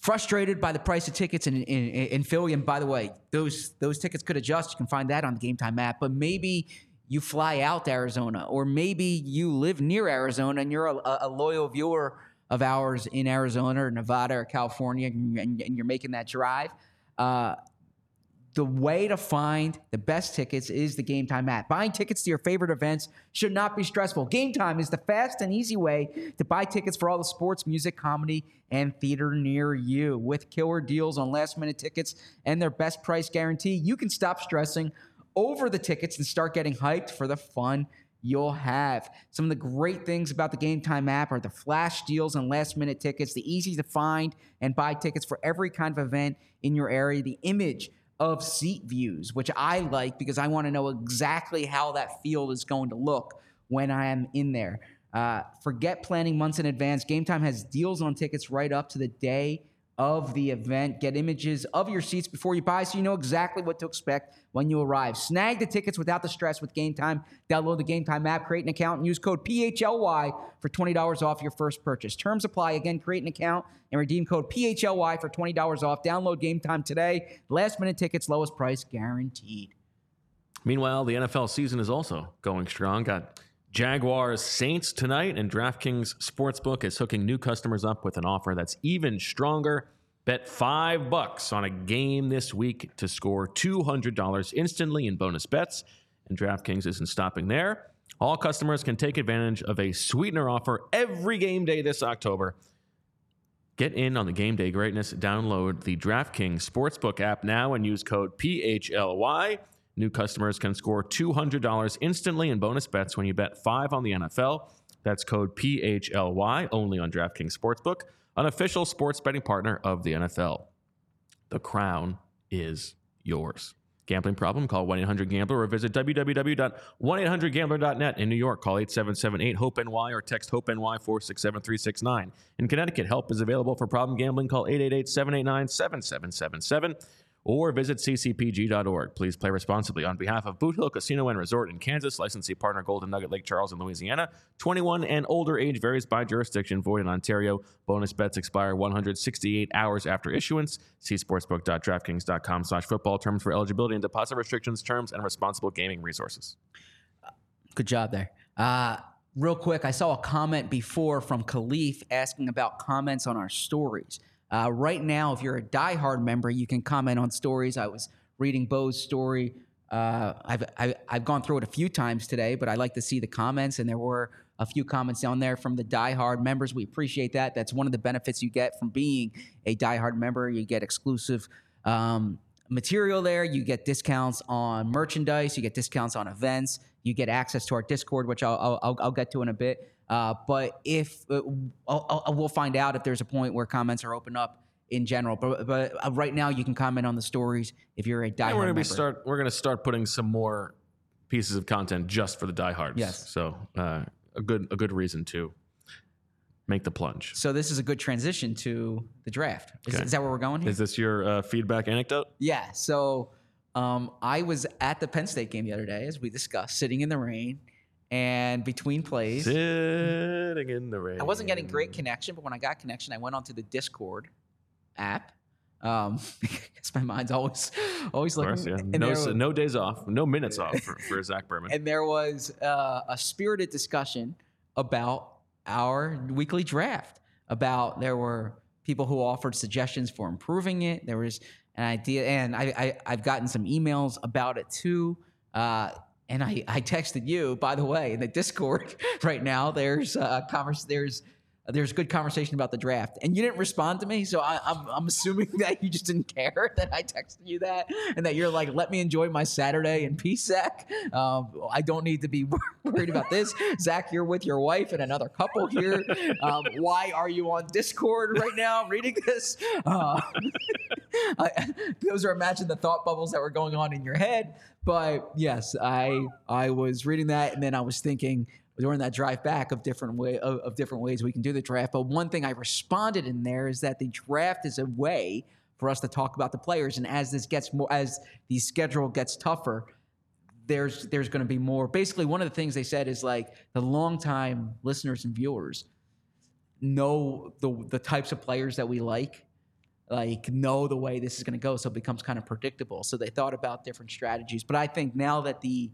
[SPEAKER 2] frustrated by the price of tickets in, in, in Philly, and by the way, those those tickets could adjust. You can find that on the Game Time app. But maybe you fly out to Arizona, or maybe you live near Arizona and you're a, a loyal viewer of ours in Arizona or Nevada or California, and, and you're making that drive. Uh, the way to find the best tickets is the Game Time app. Buying tickets to your favorite events should not be stressful. Game Time is the fast and easy way to buy tickets for all the sports, music, comedy, and theater near you. With killer deals on last minute tickets and their best price guarantee, you can stop stressing over the tickets and start getting hyped for the fun you'll have. Some of the great things about the Game Time app are the flash deals and last minute tickets, the easy to find and buy tickets for every kind of event in your area, the image of seat views, which I like because I want to know exactly how that field is going to look when I am in there. Uh, forget planning months in advance. Game Time has deals on tickets right up to the day of the event. Get images of your seats before you buy so you know exactly what to expect when you arrive. Snag the tickets without the stress with Game Time. Download the Game Time app, create an account, and use code PHLY for $20 off your first purchase. Terms apply. Again, create an account and redeem code PHLY for $20 off. Download Game Time today. Last minute tickets, lowest price guaranteed.
[SPEAKER 1] Meanwhile, the NFL season is also going strong. Got Jaguars Saints tonight, and DraftKings Sportsbook is hooking new customers up with an offer that's even stronger. Bet five bucks on a game this week to score $200 instantly in bonus bets. And DraftKings isn't stopping there. All customers can take advantage of a sweetener offer every game day this October. Get in on the game day greatness. Download the DraftKings Sportsbook app now and use code PHLY. New customers can score $200 instantly in bonus bets when you bet five on the NFL. That's code PHLY only on DraftKings Sportsbook, an official sports betting partner of the NFL. The crown is yours. Gambling problem? Call 1 800 Gambler or visit www.1800Gambler.net. In New York, call 877 HOPE NY or text HOPE NY 467 369. In Connecticut, help is available for problem gambling. Call 888 789 7777 or visit ccpg.org. Please play responsibly on behalf of Boot Hill Casino and Resort in Kansas, licensee partner Golden Nugget Lake Charles in Louisiana. 21 and older age varies by jurisdiction, void in Ontario. Bonus bets expire 168 hours after issuance. See sportsbook.draftkings.com slash football terms for eligibility and deposit restrictions, terms, and responsible gaming resources.
[SPEAKER 2] Good job there. Uh, real quick, I saw a comment before from Khalif asking about comments on our stories. Uh, right now, if you're a diehard member, you can comment on stories. I was reading Bo's story. Uh, I've I, have i have gone through it a few times today, but I like to see the comments, and there were a few comments down there from the diehard members. We appreciate that. That's one of the benefits you get from being a diehard member. You get exclusive um, material there. You get discounts on merchandise. You get discounts on events. You get access to our Discord, which I'll, I'll, I'll get to in a bit. Uh, but if uh, I'll, I'll, we'll find out if there's a point where comments are open up in general. But but uh, right now you can comment on the stories if you're a diehard.
[SPEAKER 1] And we're
[SPEAKER 2] gonna
[SPEAKER 1] start. We're gonna start putting some more pieces of content just for the diehards.
[SPEAKER 2] Yes.
[SPEAKER 1] So uh, a good a good reason to make the plunge.
[SPEAKER 2] So this is a good transition to the draft. Is,
[SPEAKER 1] Okay.
[SPEAKER 2] is that where we're going here?
[SPEAKER 1] Is this your uh, feedback anecdote?
[SPEAKER 2] Yeah. So um, I was at the Penn State game the other day, as we discussed, sitting in the rain, and between plays,
[SPEAKER 1] Sitting in the rain.
[SPEAKER 2] I wasn't getting great connection. But when I got connection, I went onto the Discord app. Um, because my mind's always always looking.
[SPEAKER 1] course, yeah. No,
[SPEAKER 2] was-
[SPEAKER 1] no days off, no minutes off for, for Zach Berman.
[SPEAKER 2] and there was uh, a spirited discussion about our weekly draft about there were people who offered suggestions for improving it there was an idea and i, I i've gotten some emails about it too uh, and I, I texted you by the way in the discord right now there's a converse there's there's good conversation about the draft. And you didn't respond to me so I, I'm, I'm assuming that you just didn't care that i texted you that and that you're like let me enjoy my saturday in peace um, i don't need to be worried about this. Zach you're with your wife and another couple here. Um, why are you on discord right now reading this? Uh, I, those are imagine the thought bubbles that were going on in your head. But yes i i was reading that and then i was thinking during that drive back of different way of, of different ways we can do the draft. But one thing I responded in there is that the draft is a way for us to talk about the players. And as this gets more, as the schedule gets tougher, there's there's going to be more. Basically, one of the things they said is like the longtime listeners and viewers know the the types of players that we like like know the way this is going to go so it becomes kind of predictable so they thought about different strategies but i think now that the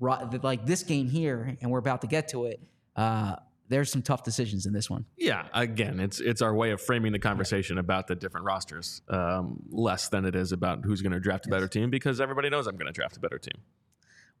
[SPEAKER 2] like this game here and we're about to get to it uh there's some tough decisions in this one
[SPEAKER 1] Yeah, again, it's it's our way of framing the conversation about the different rosters, um, less than it is about who's going to draft a better team because everybody knows I'm going to draft a better team.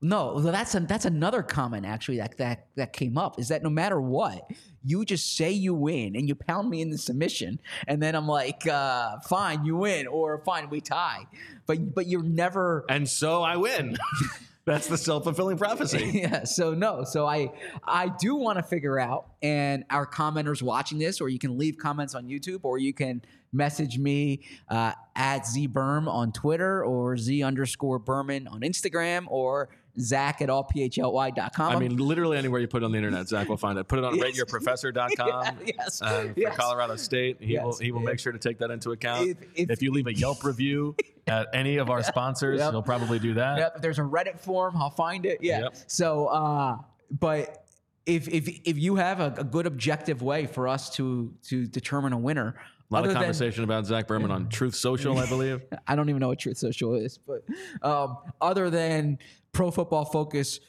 [SPEAKER 2] no that's a, that's another comment actually that, that that came up is that no matter what you just say you win and you pound me in the submission and then i'm like uh fine you win or fine we tie but but you're never
[SPEAKER 1] And so I win. That's the self fulfilling prophecy.
[SPEAKER 2] yeah so no so i i do want to figure out and our commenters watching this or you can leave comments on youtube or you can message me uh, at zberm on twitter or z underscore berman on instagram or zach at allphly.com
[SPEAKER 1] I mean, literally anywhere you put it on the internet, Zach will find it. Put it on rateyourprofessor.com.
[SPEAKER 2] yes
[SPEAKER 1] Uh, for
[SPEAKER 2] yes.
[SPEAKER 1] Colorado State, he will he will make sure to take that into account.
[SPEAKER 2] If-
[SPEAKER 1] If,
[SPEAKER 2] if-
[SPEAKER 1] you leave a Yelp review at any of our sponsors,
[SPEAKER 2] Yep.
[SPEAKER 1] he'll probably do that.
[SPEAKER 2] Yep, if there's a Reddit form, I'll find it. Yeah.
[SPEAKER 1] Yep.
[SPEAKER 2] So, uh, but if if if you have a, a good objective way for us to to determine a winner,
[SPEAKER 1] A lot
[SPEAKER 2] other
[SPEAKER 1] of
[SPEAKER 2] than-
[SPEAKER 1] conversation about Zach Berman on Truth Social, I believe.
[SPEAKER 2] I don't even know what Truth Social is, but um, other than Pro Football Focus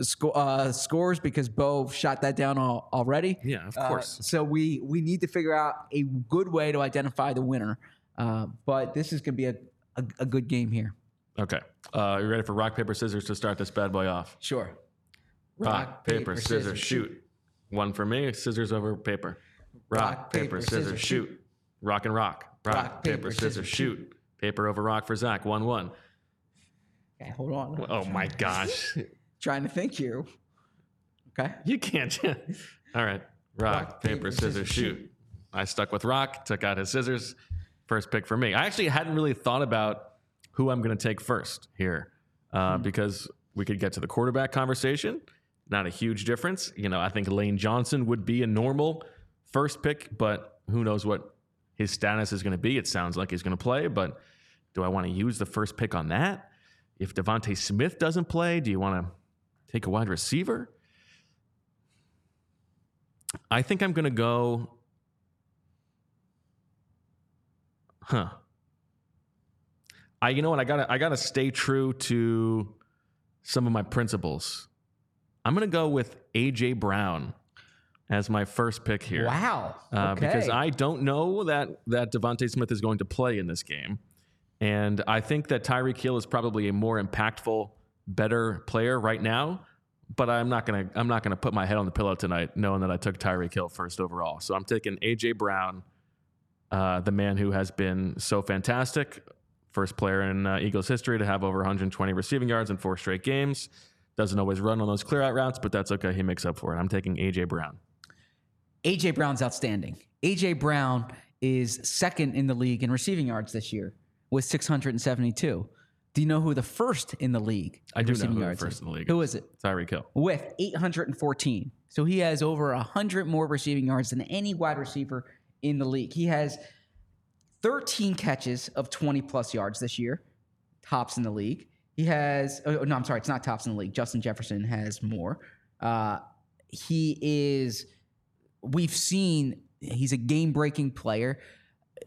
[SPEAKER 2] sco- uh, scores because Bo shot that down al- already.
[SPEAKER 1] Yeah, of
[SPEAKER 2] Uh,
[SPEAKER 1] course.
[SPEAKER 2] so we we need to figure out a good way to identify the winner. Uh, but this is going to be a, a, a good game here.
[SPEAKER 1] okay. Uh, you ready for rock, paper, scissors to start this bad boy off?
[SPEAKER 2] Sure.
[SPEAKER 1] Rock, paper, scissors, shoot. One for me, scissors over paper. Rock, paper, scissors, shoot. Rock and rock. Rock, paper, scissors, shoot. Paper over rock for Zach. 1 1.
[SPEAKER 2] Okay, hold on.
[SPEAKER 1] Oh my gosh.
[SPEAKER 2] Trying to think you. Okay.
[SPEAKER 1] You can't. All right. Rock, paper, scissors, shoot. I stuck with rock, took out his scissors. First pick for me. I actually hadn't really thought about who I'm going to take first here uh, because we could get to the quarterback conversation. Not a huge difference. You know, I think Lane Johnson would be a normal first pick, but who knows what his status is going to be. It sounds like he's going to play, but do I want to use the first pick on that? If DeVonta Smith doesn't play, do you want to take a wide receiver? I think I'm going to go. Huh. I you know what I gotta I gotta stay true to some of my principles. I'm gonna go with AJ Brown as my first pick here.
[SPEAKER 2] Wow.
[SPEAKER 1] Uh, Because I don't know that that DeVonta Smith is going to play in this game, and I think that Tyreek Hill is probably a more impactful, better player right now. But I'm not gonna I'm not gonna put my head on the pillow tonight, knowing that I took Tyreek Hill first overall. So I'm taking AJ Brown, uh, the man who has been so fantastic, first player in uh, Eagles history to have over 120 receiving yards in four straight games. Doesn't always run on those clear out routes, but that's okay. He makes up for it. I'm taking AJ Brown.
[SPEAKER 2] AJ Brown's outstanding. AJ Brown is second in the league in receiving yards this year with 672. Do you know who the first in the league?
[SPEAKER 1] I do know who the first
[SPEAKER 2] is?
[SPEAKER 1] in the league
[SPEAKER 2] Who
[SPEAKER 1] is.
[SPEAKER 2] is it?
[SPEAKER 1] Tyreek Hill.
[SPEAKER 2] With 814. So he has over 100 more receiving yards than any wide receiver in the league. He has 13 catches of 20 plus yards this year, tops in the league. He has, oh, no, I'm sorry, it's not tops in the league. Justin Jefferson has more. Uh, he is, we've seen, he's a game breaking player.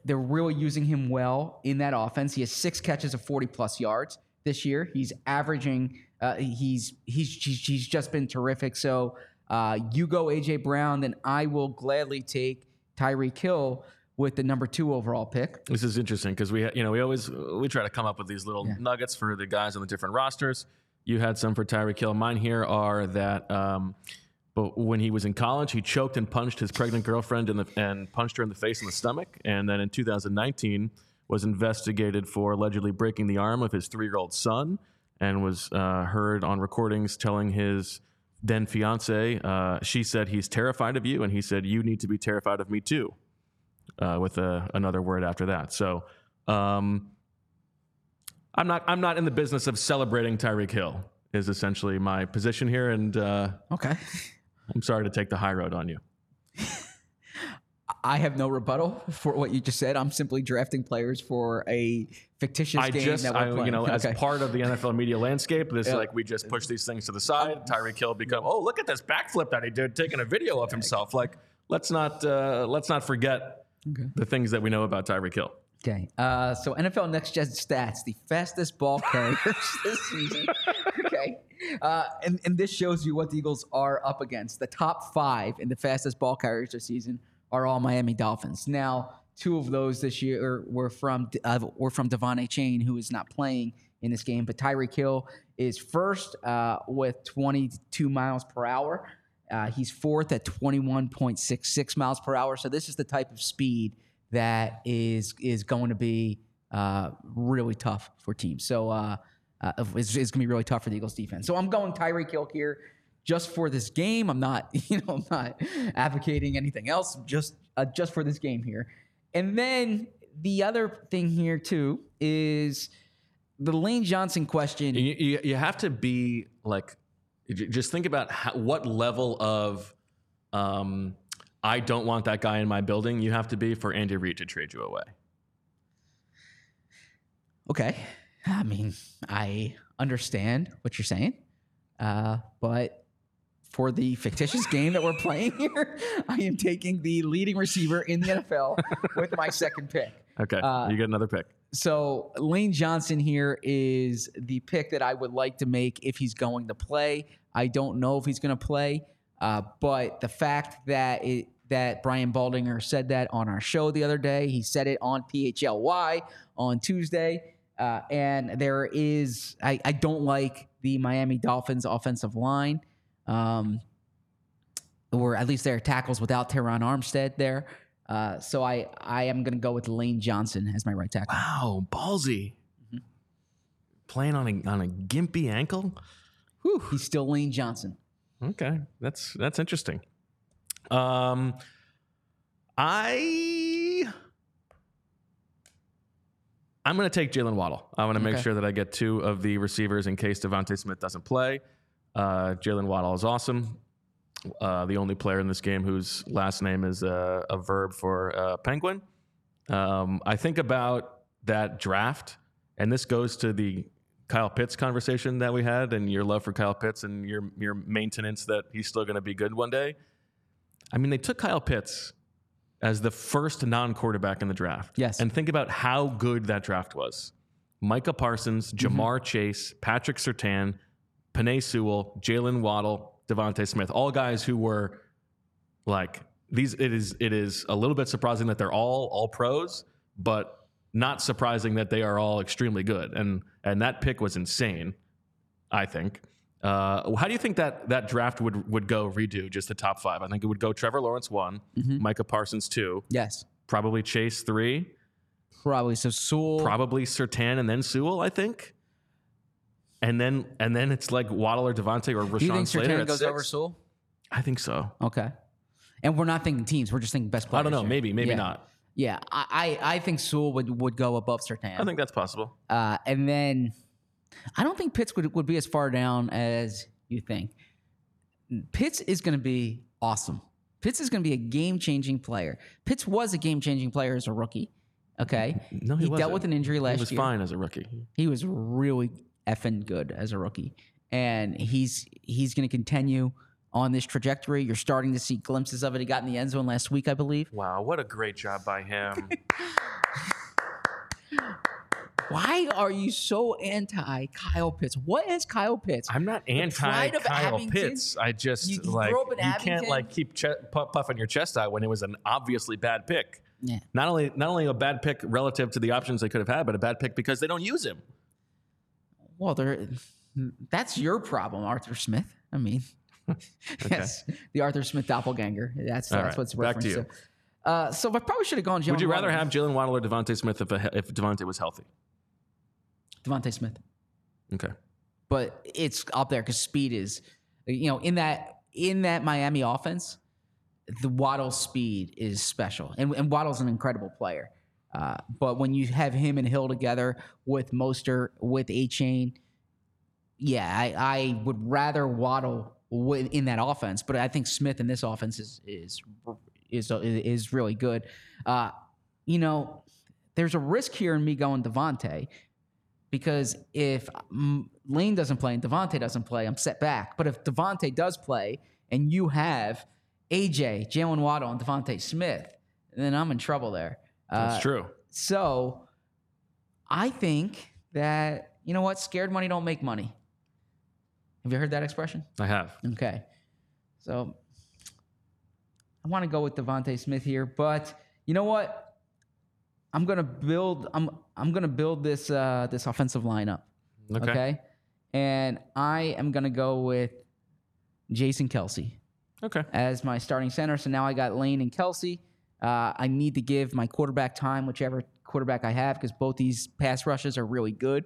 [SPEAKER 2] They're really using him well in that offense. He has six catches of 40 plus yards this year. He's averaging, uh, he's, he's, he's, he's just been terrific. So uh, you go AJ Brown, then I will gladly take Tyreek Hill with the number two overall pick.
[SPEAKER 1] This is interesting because we, you know, we always we try to come up with these little nuggets for the guys on the different rosters. You had some for Tyreek Hill. Mine here are that, um, but when he was in college, he choked and punched his pregnant girlfriend the and punched her in the face and the stomach. And then in 2019, was investigated for allegedly breaking the arm of his three-year-old son, and was uh, heard on recordings telling his then fiance, uh, she said he's terrified of you, and he said you need to be terrified of me too uh, with a, another word after that. So um, I'm not I'm not in the business of celebrating Tyreek Hill. Is essentially my position here, and uh,
[SPEAKER 2] Okay.
[SPEAKER 1] I'm sorry to take the high road on you.
[SPEAKER 2] I have no rebuttal for what you just said. I'm simply drafting players for a fictitious
[SPEAKER 1] I
[SPEAKER 2] game
[SPEAKER 1] just
[SPEAKER 2] that we're
[SPEAKER 1] I,
[SPEAKER 2] playing.
[SPEAKER 1] you know as
[SPEAKER 2] Okay.
[SPEAKER 1] part of the NFL media landscape, this
[SPEAKER 2] Yeah.
[SPEAKER 1] like we just push these things to the side. Tyreek Hill become oh look at this backflip that he did, taking a video of himself. Like let's not uh, let's not forget the things that we know about Tyreek Hill.
[SPEAKER 2] Okay. Uh, so NFL Next Gen stats: the fastest ball carriers this season. okay. Uh, and, and this shows you what the Eagles are up against. The top five in the fastest ball carriers this season are all Miami Dolphins. Now, two of those this year were from uh, were from De'Von Achane, who is not playing in this game. But Tyreek Hill is first uh, with 22 miles per hour. Uh, he's fourth at 21.66 miles per hour. So this is the type of speed that is is going to be uh, really tough for teams. So uh, uh, it's, it's going to be really tough for the Eagles defense. So I'm going Tyreek Hill here just for this game. I'm not, you know, I'm not advocating anything else. Just uh, just for this game here. And then the other thing here too is the Lane Johnson question.
[SPEAKER 1] You, you, you have to be like, just think about how, what level of, um, I don't want that guy in my building. You have to be for Andy Reid to trade you away.
[SPEAKER 2] Okay. I mean, I understand what you're saying. Uh, but for the fictitious game that we're playing here, I am taking the leading receiver in the NFL with my second pick.
[SPEAKER 1] Okay,
[SPEAKER 2] Uh,
[SPEAKER 1] you get another pick.
[SPEAKER 2] So Lane Johnson here is the pick that I would like to make if he's going to play. I don't know if he's going to play, uh, but the fact that it that Brian Baldinger said that on our show the other day, he said it on PHLY on Tuesday, uh, and there is I, I don't like the Miami Dolphins offensive line. Um, or at least their tackles without Terron Armstead there. Uh, so I I am going to go with Lane Johnson as my right tackle.
[SPEAKER 1] Wow, ballsy. Playing on a on a gimpy ankle.
[SPEAKER 2] Whew, he's still Lane Johnson.
[SPEAKER 1] Okay, that's that's interesting. Um, I I'm going to take Jalen Waddle. I want to make
[SPEAKER 2] Okay.
[SPEAKER 1] sure that I get two of the receivers in case DeVonta Smith doesn't play. Uh, Jalen Waddle is awesome. Uh, the only player in this game whose last name is a, a verb for uh, penguin. Um, I think about that draft, and this goes to the Kyle Pitts conversation that we had, and your love for Kyle Pitts and your your maintenance that he's still going to be good one day. I mean, they took Kyle Pitts as the first non-quarterback in the draft.
[SPEAKER 2] Yes.
[SPEAKER 1] and think about how good that draft was. Micah Parsons, mm-hmm. Ja'Marr Chase, Patrick Surtain, Penei Sewell, Jalen Waddle, DeVonta Smith, all guys who were like these. It is it is a little bit surprising that they're all all pros, but not surprising that they are all extremely good. And and that pick was insane. I think. Uh, how do you think that that draft would would go redo just the top five? I think it would go Trevor Lawrence one, Micah Parsons two,
[SPEAKER 2] Yes,
[SPEAKER 1] probably Chase three,
[SPEAKER 2] probably. So Sewell.
[SPEAKER 1] probably Surtain and then Sewell. I think. And then and then it's like Waddle or DeVonta or
[SPEAKER 2] Do you
[SPEAKER 1] Rashawn
[SPEAKER 2] think
[SPEAKER 1] Slater Surtain
[SPEAKER 2] goes
[SPEAKER 1] six.
[SPEAKER 2] over Sewell?
[SPEAKER 1] I think so.
[SPEAKER 2] Okay. And we're not thinking teams. We're just thinking best players.
[SPEAKER 1] I don't know.
[SPEAKER 2] here.
[SPEAKER 1] Maybe maybe
[SPEAKER 2] Yeah.
[SPEAKER 1] not.
[SPEAKER 2] Yeah, I, I I think Sewell would, would go above Surtain.
[SPEAKER 1] I think that's possible.
[SPEAKER 2] Uh, and then I don't think Pitts would, would be as far down as you think. Pitts is going to be awesome. Pitts is going to be a game changing player. Pitts was a game changing player as a rookie. Okay.
[SPEAKER 1] No, he,
[SPEAKER 2] he dealt
[SPEAKER 1] wasn't.
[SPEAKER 2] with an injury last year.
[SPEAKER 1] He was
[SPEAKER 2] year.
[SPEAKER 1] fine as a rookie.
[SPEAKER 2] He was really effing good as a rookie. And he's he's going to continue on this trajectory. You're starting to see glimpses of it. He got in the end zone last week, I believe.
[SPEAKER 1] Wow, what a great job by him.
[SPEAKER 2] Why are you so anti Kyle Pitts? What is Kyle Pitts?
[SPEAKER 1] I'm not anti Kyle
[SPEAKER 2] Abington?
[SPEAKER 1] Pitts. I just
[SPEAKER 2] You- you
[SPEAKER 1] like
[SPEAKER 2] grew up in
[SPEAKER 1] you can't like keep che- puffing your chest out when it was an obviously bad pick.
[SPEAKER 2] Yeah.
[SPEAKER 1] Not only not only a bad pick relative to the options they could have had, but a bad pick because they don't use him.
[SPEAKER 2] Well, there. That's your problem, Arthur Smith. I mean, yes, the Arthur Smith doppelganger. That's
[SPEAKER 1] All
[SPEAKER 2] that's
[SPEAKER 1] right,
[SPEAKER 2] what's
[SPEAKER 1] back to you.
[SPEAKER 2] to. Uh, so I probably should have gone. Jalen
[SPEAKER 1] Would you rather
[SPEAKER 2] Waddle.
[SPEAKER 1] have Jalen Waddle or DeVonta Smith if a, if DeVonta was healthy?
[SPEAKER 2] DeVonta Smith?
[SPEAKER 1] Okay.
[SPEAKER 2] But it's up there because speed is, you know, in that in that Miami offense, the Waddle speed is special, and and Waddle's an incredible player. Uh, but when you have him and Hill together with Mostert with Achane, yeah, I, I would rather Waddle in that offense. But I think Smith in this offense is is is is really good. Uh, you know, there's a risk here in me going DeVonta because if mm, Lane doesn't play and DeVonta doesn't play, I'm set back. But if DeVonta does play and you have AJ, Jalen Waddle, and DeVonta Smith, then I'm in trouble there.
[SPEAKER 1] That's
[SPEAKER 2] Uh,
[SPEAKER 1] true.
[SPEAKER 2] So I think that, you know what? Scared money don't make money. Have you heard that expression?
[SPEAKER 1] I have.
[SPEAKER 2] Okay. So I want to go with DeVonta Smith here, but you know what? I'm gonna build. I'm I'm gonna build this uh, this offensive lineup.
[SPEAKER 1] Okay.
[SPEAKER 2] Okay. And I am gonna go with Jason Kelce
[SPEAKER 1] Okay.
[SPEAKER 2] as my starting center. So now I got Lane and Kelce. Uh, I need to give my quarterback time, whichever quarterback I have, because both these pass rushes are really good,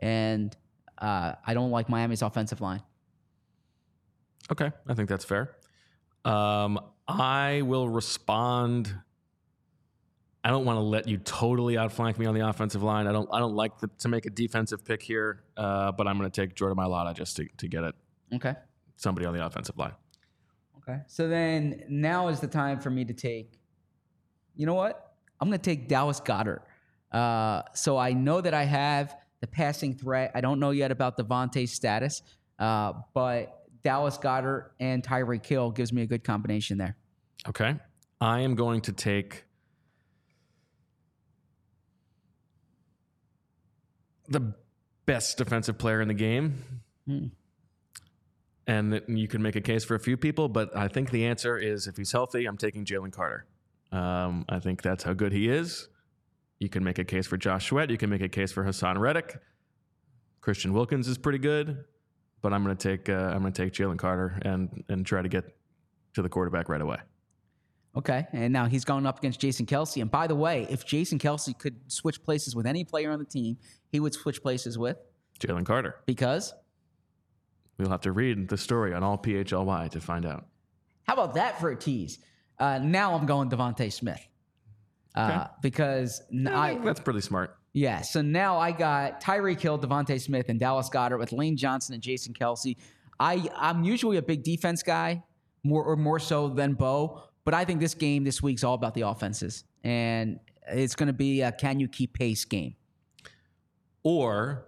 [SPEAKER 2] and uh, I don't like Miami's offensive line.
[SPEAKER 1] Okay, I think that's fair. Um, I will respond. I don't want to let you totally outflank me on the offensive line. I don't. I don't like the, to make a defensive pick here, uh, but I'm going to take Jordan Mailata just to, to get it
[SPEAKER 2] Okay.
[SPEAKER 1] somebody on the offensive line.
[SPEAKER 2] Okay. So then now is the time for me to take. You know what? I'm going to take Dallas Goedert. Uh, so I know that I have the passing threat. I don't know yet about DeVonta's status, uh, but Dallas Goedert and Tyreek Hill gives me a good combination there.
[SPEAKER 1] Okay, I am going to take. The best defensive player in the game. And that you can make a case for a few people, but I think the answer is if he's healthy, I'm taking Jalen Carter. Um, I think that's how good he is. You can make a case for Josh Sweat. You can make a case for Haason Reddick. Christian Wilkins is pretty good, but I'm going to take uh, I'm going to take Jalen Carter and and try to get to the quarterback right away.
[SPEAKER 2] Okay, and now he's going up against Jason Kelce. And by the way, if Jason Kelce could switch places with any player on the team, he would switch places with
[SPEAKER 1] Jalen Carter.
[SPEAKER 2] because
[SPEAKER 1] We'll have to read the story on all PHLY to find out.
[SPEAKER 2] How about that for a tease? Uh, now I'm going DeVonta Smith uh, because n- I
[SPEAKER 1] that's pretty smart.
[SPEAKER 2] yeah. So now I got Tyreek Hill, DeVonta Smith, and Dallas Goedert with Lane Johnson and Jason Kelce. I I'm usually a big defense guy, more or more so than Bo, but I think this game this week's all about the offenses, and it's going to be a can you keep pace game.
[SPEAKER 1] Or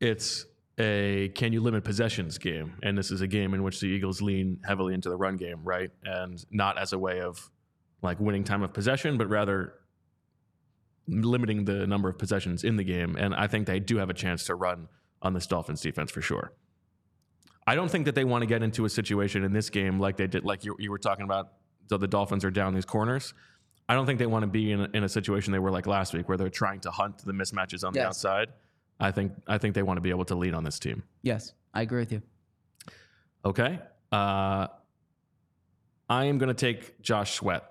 [SPEAKER 1] it's a can you limit possessions game, and this is a game in which the Eagles lean heavily into the run game, right? And not as a way of like winning time of possession, but rather limiting the number of possessions in the game. And I think they do have a chance to run on this Dolphins defense for sure. I don't think that they want to get into a situation in this game like they did, like you, you were talking about. So the Dolphins are down these corners. I don't think they want to be in a, in a situation they were like last week, where they're trying to hunt the mismatches on the outside. I think I think they want to be able to lead on this team.
[SPEAKER 2] Yes, I agree with you.
[SPEAKER 1] Okay, uh, I am going to take Josh Sweat,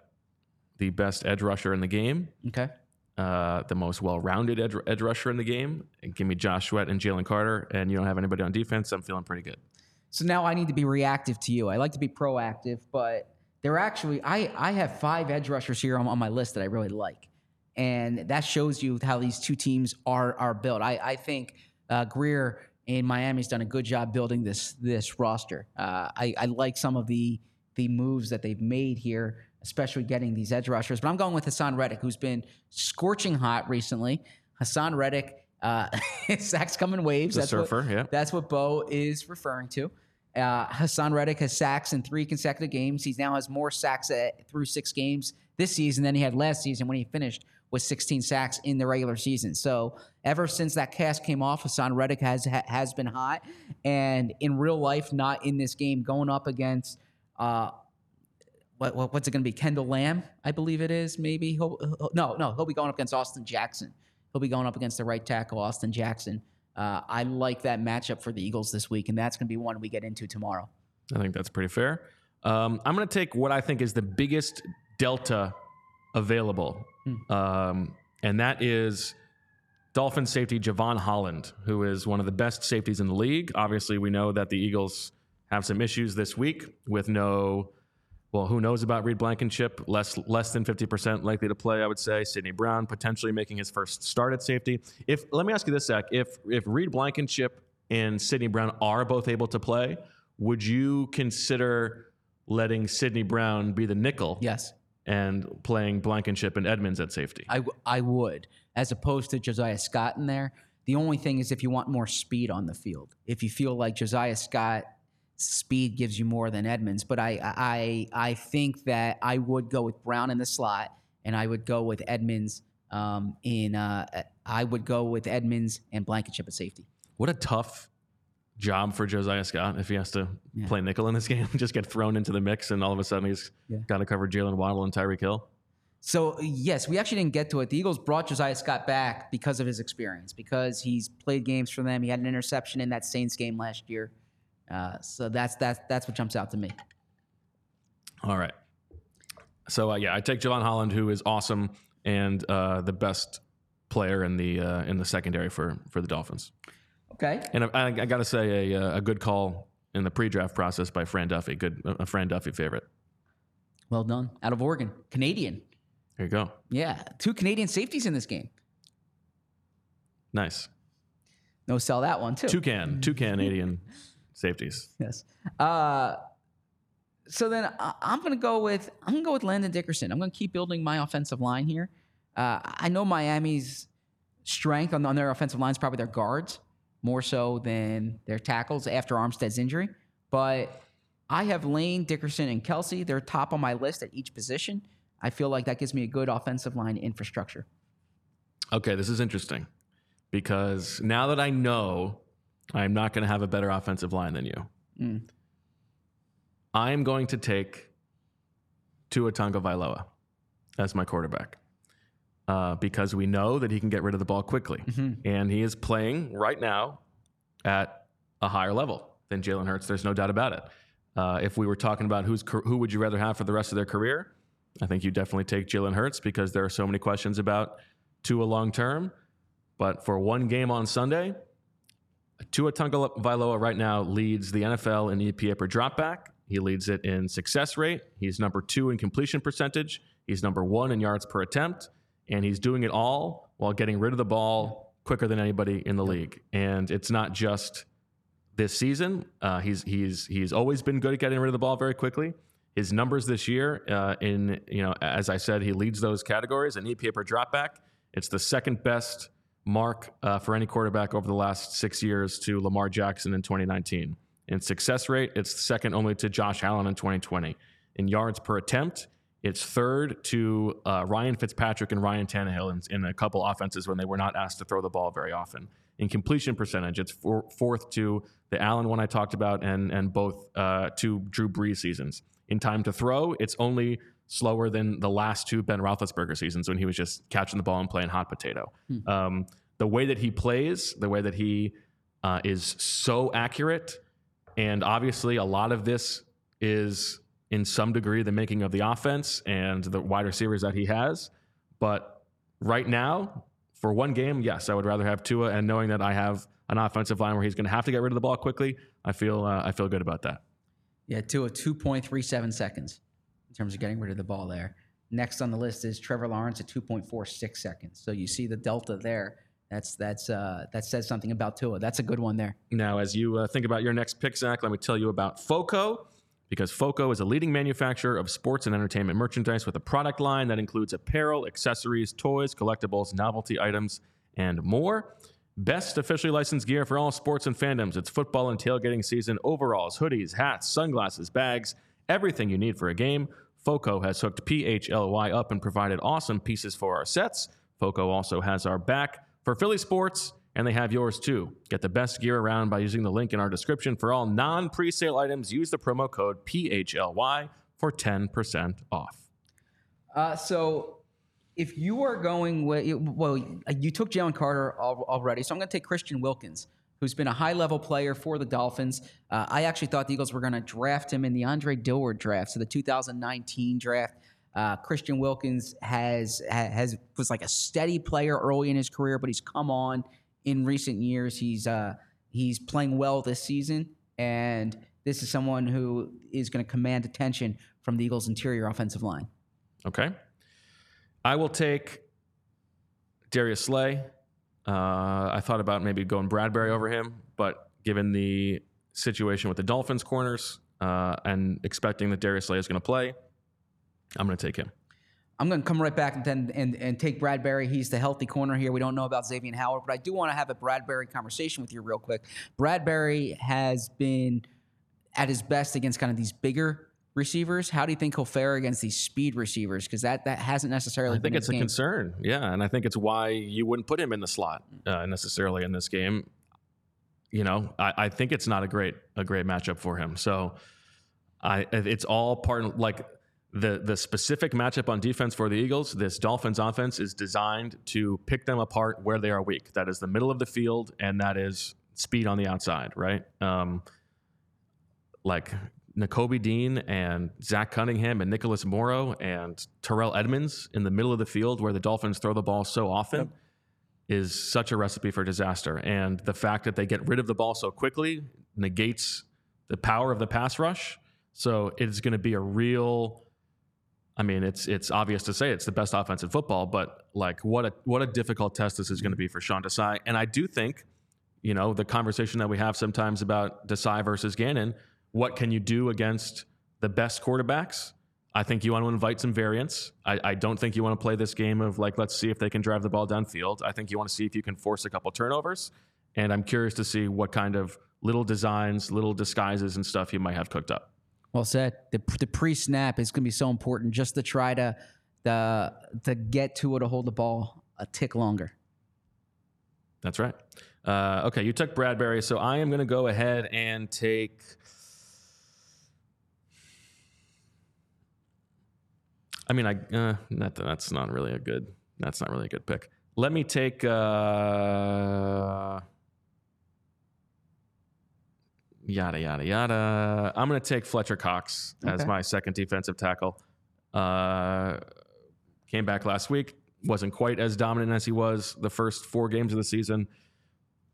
[SPEAKER 1] the best edge rusher in the game,
[SPEAKER 2] Okay.
[SPEAKER 1] uh, the most well-rounded edge, edge rusher in the game. And give me Josh Sweat and Jalen Carter, and you don't have anybody on defense. I'm feeling pretty good.
[SPEAKER 2] So now I need to be reactive to you. I like to be proactive, but they're actually I I have five edge rushers here on, on my list that I really like, and that shows you how these two teams are are built. I I think uh, Grier in Miami's done a good job building this this roster. Uh, I I like some of the the moves that they've made here, especially getting these edge rushers. But I'm going with Haason Reddick, who's been scorching hot recently. Haason Reddick, uh, sacks come in waves.
[SPEAKER 1] The
[SPEAKER 2] That's what-
[SPEAKER 1] surfer, yeah.
[SPEAKER 2] that's what Bo is referring to. Uh, Haason Reddick has sacks in three consecutive games. He now has more sacks at, through six games this season than he had last season when he finished with 16 sacks in the regular season. So ever since that cast came off, Haason Reddick has ha, has been hot, and in real life, not in this game, going up against. Uh, what, what, what's it going to be? Kendall Lamm, I believe it is. Maybe he'll, he'll- no, no, he'll be going up against Austin Jackson. He'll be going up against the right tackle, Austin Jackson. Uh, I like that matchup for the Eagles this week, and that's going to be one we get into tomorrow.
[SPEAKER 1] I think that's pretty fair. Um, I'm going to take what I think is the biggest delta available, um, and that is Dolphin safety Jevon Holland, who is one of the best safeties in the league. Obviously, we know that the Eagles have some issues this week with no. Well, who knows about Reed Blankenship? Less less than fifty percent likely to play, I would say. Sydney Brown potentially making his first start at safety. If let me ask you this, Zach: if if Reed Blankenship and Sydney Brown are both able to play, would you consider letting Sydney Brown be the nickel
[SPEAKER 2] Yes,
[SPEAKER 1] and playing Blankenship and Edmunds at safety?
[SPEAKER 2] I, w- I would, as opposed to Josiah Scott in there. The only thing is if you want more speed on the field, if you feel like Josiah Scott speed gives you more than Edmunds, but I I I think that I would go with Brown in the slot, and I would go with Edmunds um, in. Uh, I would go with Edmunds and Blankenship at safety.
[SPEAKER 1] What a tough job for Josiah Scott if he has to play nickel in this game, just get thrown into the mix, and all of a sudden he's
[SPEAKER 2] Yeah.
[SPEAKER 1] got to cover Jalen Waddle and Tyreek Hill.
[SPEAKER 2] So yes, we actually didn't get to it. The Eagles brought Josiah Scott back because of his experience, because he's played games for them. He had an interception in that Saints game last year. Uh, so that's that's that's what jumps out to me.
[SPEAKER 1] All right. So uh, yeah, I take Jevon Holland, who is awesome and uh, the best player in the uh, in the secondary for for the Dolphins.
[SPEAKER 2] Okay.
[SPEAKER 1] And I, I, got to say a, uh, a good call in the pre-draft process by Fran Duffy. Good, a Fran Duffy favorite.
[SPEAKER 2] Well done. Out of Oregon, Canadian.
[SPEAKER 1] There you go.
[SPEAKER 2] Yeah, two Canadian safeties in this game.
[SPEAKER 1] Nice.
[SPEAKER 2] No, sell that one too.
[SPEAKER 1] Two can, two Canadian safeties.
[SPEAKER 2] Yes. Uh, so then I, I'm going to go with I'm going to go with Landon Dickerson. I'm going to keep building my offensive line here. Uh, I know Miami's strength on, on their offensive line is probably their guards more so than their tackles after Armstead's injury, but I have Lane, Dickerson, and Kelce. They're top on my list at each position. I feel like that gives me a good offensive line infrastructure.
[SPEAKER 1] Okay, this is interesting because now that I know I'm not going to have a better offensive line than you,
[SPEAKER 2] Mm.
[SPEAKER 1] I am going to take Tua Tagovailoa as my quarterback uh, because we know that he can get rid of the ball quickly, and he is playing right now at a higher level than Jalen Hurts. There's no doubt about it. Uh, if we were talking about who's who would you rather have for the rest of their career, I think you definitely take Jalen Hurts because there are so many questions about Tua long term. But for one game on Sunday, Tua Tagovailoa right now leads the NFL in EPA per dropback. He leads it in success rate. He's number two in completion percentage. He's number one in yards per attempt, and he's doing it all while getting rid of the ball quicker than anybody in the league. And it's not just this season. Uh, he's he's he's always been good at getting rid of the ball very quickly. His numbers this year, uh, in you know, as I said, he leads those categories. In EPA per dropback, it's the second best mark uh, for any quarterback over the last six years to Lamar Jackson in 2019. In success rate, it's second only to Josh Allen in 2020. In yards per attempt, it's third to uh, Ryan Fitzpatrick and Ryan Tannehill in, in a couple offenses when they were not asked to throw the ball very often. In completion percentage, it's four, fourth to the Allen one I talked about and and both uh, Drew Brees seasons. In time to throw, it's only slower than the last two Ben Roethlisberger seasons when he was just catching the ball and playing hot potato. Um, the way that he plays, the way that he uh, is so accurate, and obviously a lot of this is in some degree the making of the offense and the wide receivers that he has. But right now, for one game, yes, I would rather have Tua, and knowing that I have an offensive line where he's going to have to get rid of the ball quickly, I feel uh, I feel good about that.
[SPEAKER 2] Yeah, to a 2.37 seconds in terms of getting rid of the ball there. Next on the list is Trevor Lawrence at 2.46 seconds. So you see the delta there. That's that's uh, that says something about Tua. That's a good one there.
[SPEAKER 1] Now, as you uh, think about your next pick, Zach, let me tell you about FOCO, because FOCO is a leading manufacturer of sports and entertainment merchandise with a product line that includes apparel, accessories, toys, collectibles, novelty items, and more. Best officially licensed gear for all sports and fandoms. It's football and tailgating season. Overalls, hoodies, hats, sunglasses, bags, everything you need for a game. FOCO has hooked PHLY up and provided awesome pieces for our sets. FOCO also has our back for Philly sports, and they have yours too. Get the best gear around by using the link in our description. For all non presale items, use the promo code PHLY for 10% off.
[SPEAKER 2] Uh, so if you are going with, well, you took Jalen Carter already, so I'm going to take Christian Wilkins, who's been a high level player for the Dolphins. Uh, I actually thought the Eagles were going to draft him in the Andre Dillard draft, so the 2019 draft. Uh, Christian Wilkins has has was like a steady player early in his career, but he's come on in recent years. He's uh, he's playing well this season, and this is someone who is going to command attention from the Eagles' interior offensive line.
[SPEAKER 1] Okay. I will take Darius Slay. Uh, I thought about maybe going Bradberry over him, but given the situation with the Dolphins corners uh, and expecting that Darius Slay is going to play, I'm going to take him.
[SPEAKER 2] I'm going to come right back and then and, and take Bradberry. He's the healthy corner here. We don't know about Xavier Howard, but I do want to have a Bradberry conversation with you real quick. Bradberry has been at his best against kind of these bigger receivers. How do you think he'll fare against these speed receivers? Because that that hasn't necessarily
[SPEAKER 1] I think it's a
[SPEAKER 2] game.
[SPEAKER 1] concern. Yeah, and I think it's why you wouldn't put him in the slot uh, necessarily in this game. You know, I, I think it's not a great a great matchup for him. So, I it's all part of, like the the specific matchup on defense for the Eagles. This Dolphins offense is designed to pick them apart where they are weak. That is the middle of the field, and that is speed on the outside. Right. Um, like Nakobe Dean and Zach Cunningham and Nicholas Morrow and Terrell Edmunds in the middle of the field where the Dolphins throw the ball so often is such a recipe for disaster. And the fact that they get rid of the ball so quickly negates the power of the pass rush. So it's going to be a real. I mean, it's it's obvious to say it's the best offense in football, but like what a what a difficult test this is going to be for Sean Desai. And I do think, you know, the conversation that we have sometimes about Desai versus Gannon, what can you do against the best quarterbacks? I think you want to invite some variance. I, I don't think you want to play this game of like, let's see if they can drive the ball downfield. I think you want to see if you can force a couple turnovers. And I'm curious to see what kind of little designs, little disguises, and stuff you might have cooked up.
[SPEAKER 2] Well said. The, the pre snap is going to be so important just to try to the to get to it to hold the ball a tick longer.
[SPEAKER 1] That's right. Uh, okay, you took Bradberry, so I am going to go ahead and take. I mean, I uh, that, that's not really a good. That's not really a good pick. Let me take. Uh, yada yada yada. I'm going to take Fletcher Cox as my second defensive tackle. Uh, came back last week. Wasn't quite as dominant as he was the first four games of the season.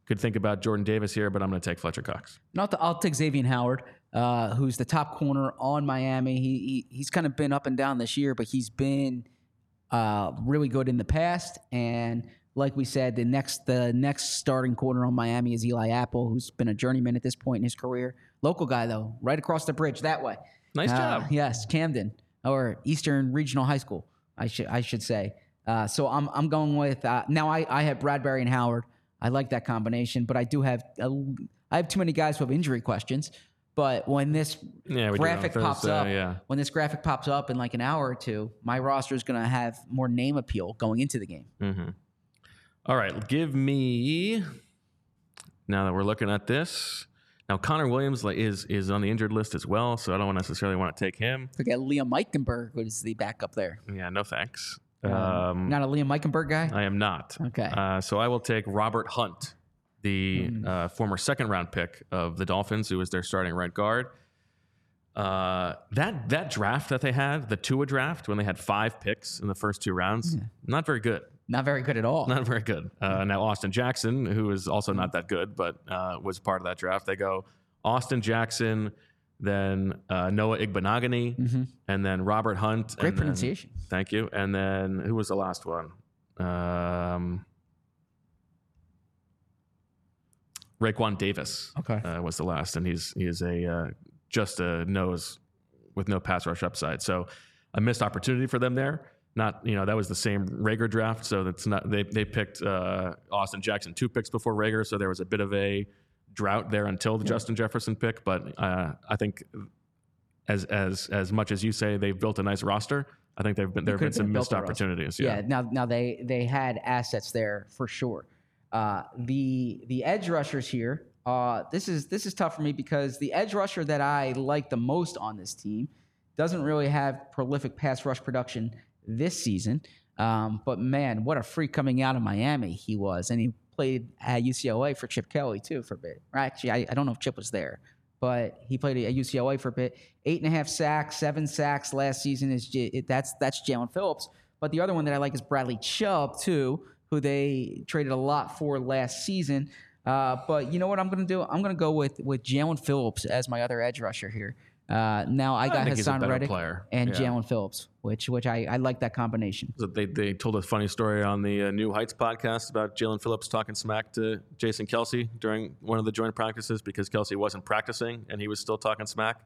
[SPEAKER 1] Could think about Jordan Davis here, but I'm going to take Fletcher Cox.
[SPEAKER 2] Not I'll, I'll take Xavier Howard, uh, who's the top corner on Miami. He, he he's kind of been up and down this year, but he's been uh, really good in the past. And like we said, the next the next starting corner on Miami is Eli Apple, who's been a journeyman at this point in his career. Local guy though, right across the bridge that way.
[SPEAKER 1] Nice
[SPEAKER 2] Uh,
[SPEAKER 1] job.
[SPEAKER 2] Yes, Camden or Eastern Regional High School. I should I should say. Uh, so I'm I'm going with uh, now. I I have Bradberry and Howard. I like that combination, but I do have a, I have too many guys who have injury questions. But when this
[SPEAKER 1] Yeah,
[SPEAKER 2] graphic pops
[SPEAKER 1] Thursday,
[SPEAKER 2] up,
[SPEAKER 1] yeah.
[SPEAKER 2] when this graphic pops up in like an hour or two, my roster is going to have more name appeal going into the game.
[SPEAKER 1] Mm-hmm. All right, give me. Now that we're looking at this, now Connor Williams is is on the injured list as well, so I don't necessarily want to take him.
[SPEAKER 2] Forget Liam Eichenberg was the backup there.
[SPEAKER 1] Yeah, no thanks.
[SPEAKER 2] Um,
[SPEAKER 1] Um,
[SPEAKER 2] not a Liam Eichenberg guy.
[SPEAKER 1] I am not.
[SPEAKER 2] Okay.
[SPEAKER 1] Uh, so I will take Robert Hunt, the
[SPEAKER 2] Hmm.
[SPEAKER 1] uh, former second round pick of the Dolphins, who was their starting right guard. Uh, that that draft that they had, the Tua draft, when they had five picks in the first two rounds, not very good.
[SPEAKER 2] not very good at all.
[SPEAKER 1] Not very good. Uh, now Austin Jackson, who is also not that good, but uh, was part of that draft. They go Austin Jackson, then uh, Noah Igbinoghene, and then Robert Hunt.
[SPEAKER 2] Mm-hmm. Great
[SPEAKER 1] and then-
[SPEAKER 2] pronunciation.
[SPEAKER 1] thank you. And then who was the last one? Um, Raekwon Davis.
[SPEAKER 2] Okay.
[SPEAKER 1] uh, was the last, and he's he is a uh, just a nose with no pass rush upside. So a missed opportunity for them there. Not you know that was the same Reagor draft, so that's not they they picked uh, Austin Jackson two picks before Reagor, so there was a bit of a drought there until the Justin Jefferson pick. But uh, I think as as as much as you say they've built a nice roster, I think they've been there have been some missed opportunities.
[SPEAKER 2] Yeah.
[SPEAKER 1] Yeah.
[SPEAKER 2] Now, now they they had assets there for sure. Uh, the the edge rushers here. Uh, this is this is tough for me because the edge rusher that I like the most on this team doesn't really have prolific pass rush production this season. Um, but man, what a freak coming out of Miami he was, and he played at UCLA for Chip Kelly too for a bit. Actually, I, I don't know if Chip was there, but he played at UCLA for a bit. Eight and a half sacks, seven sacks last season is it, that's that's Jaelan Phillips. But the other one that I like is Bradley Chubb too, who they traded a lot for last season. Uh, but you know what I'm going to do? I'm going to go with with Jaelan Phillips as my other edge rusher here. Uh, now I got
[SPEAKER 1] think he's a Haason
[SPEAKER 2] Reddick
[SPEAKER 1] player.
[SPEAKER 2] and
[SPEAKER 1] Yeah.
[SPEAKER 2] Jaelan Phillips, which which I, I like that combination.
[SPEAKER 1] So they, they told a funny story on the uh, New Heights podcast about Jaelan Phillips talking smack to Jason Kelce during one of the joint practices because Kelce wasn't practicing and he was still talking smack.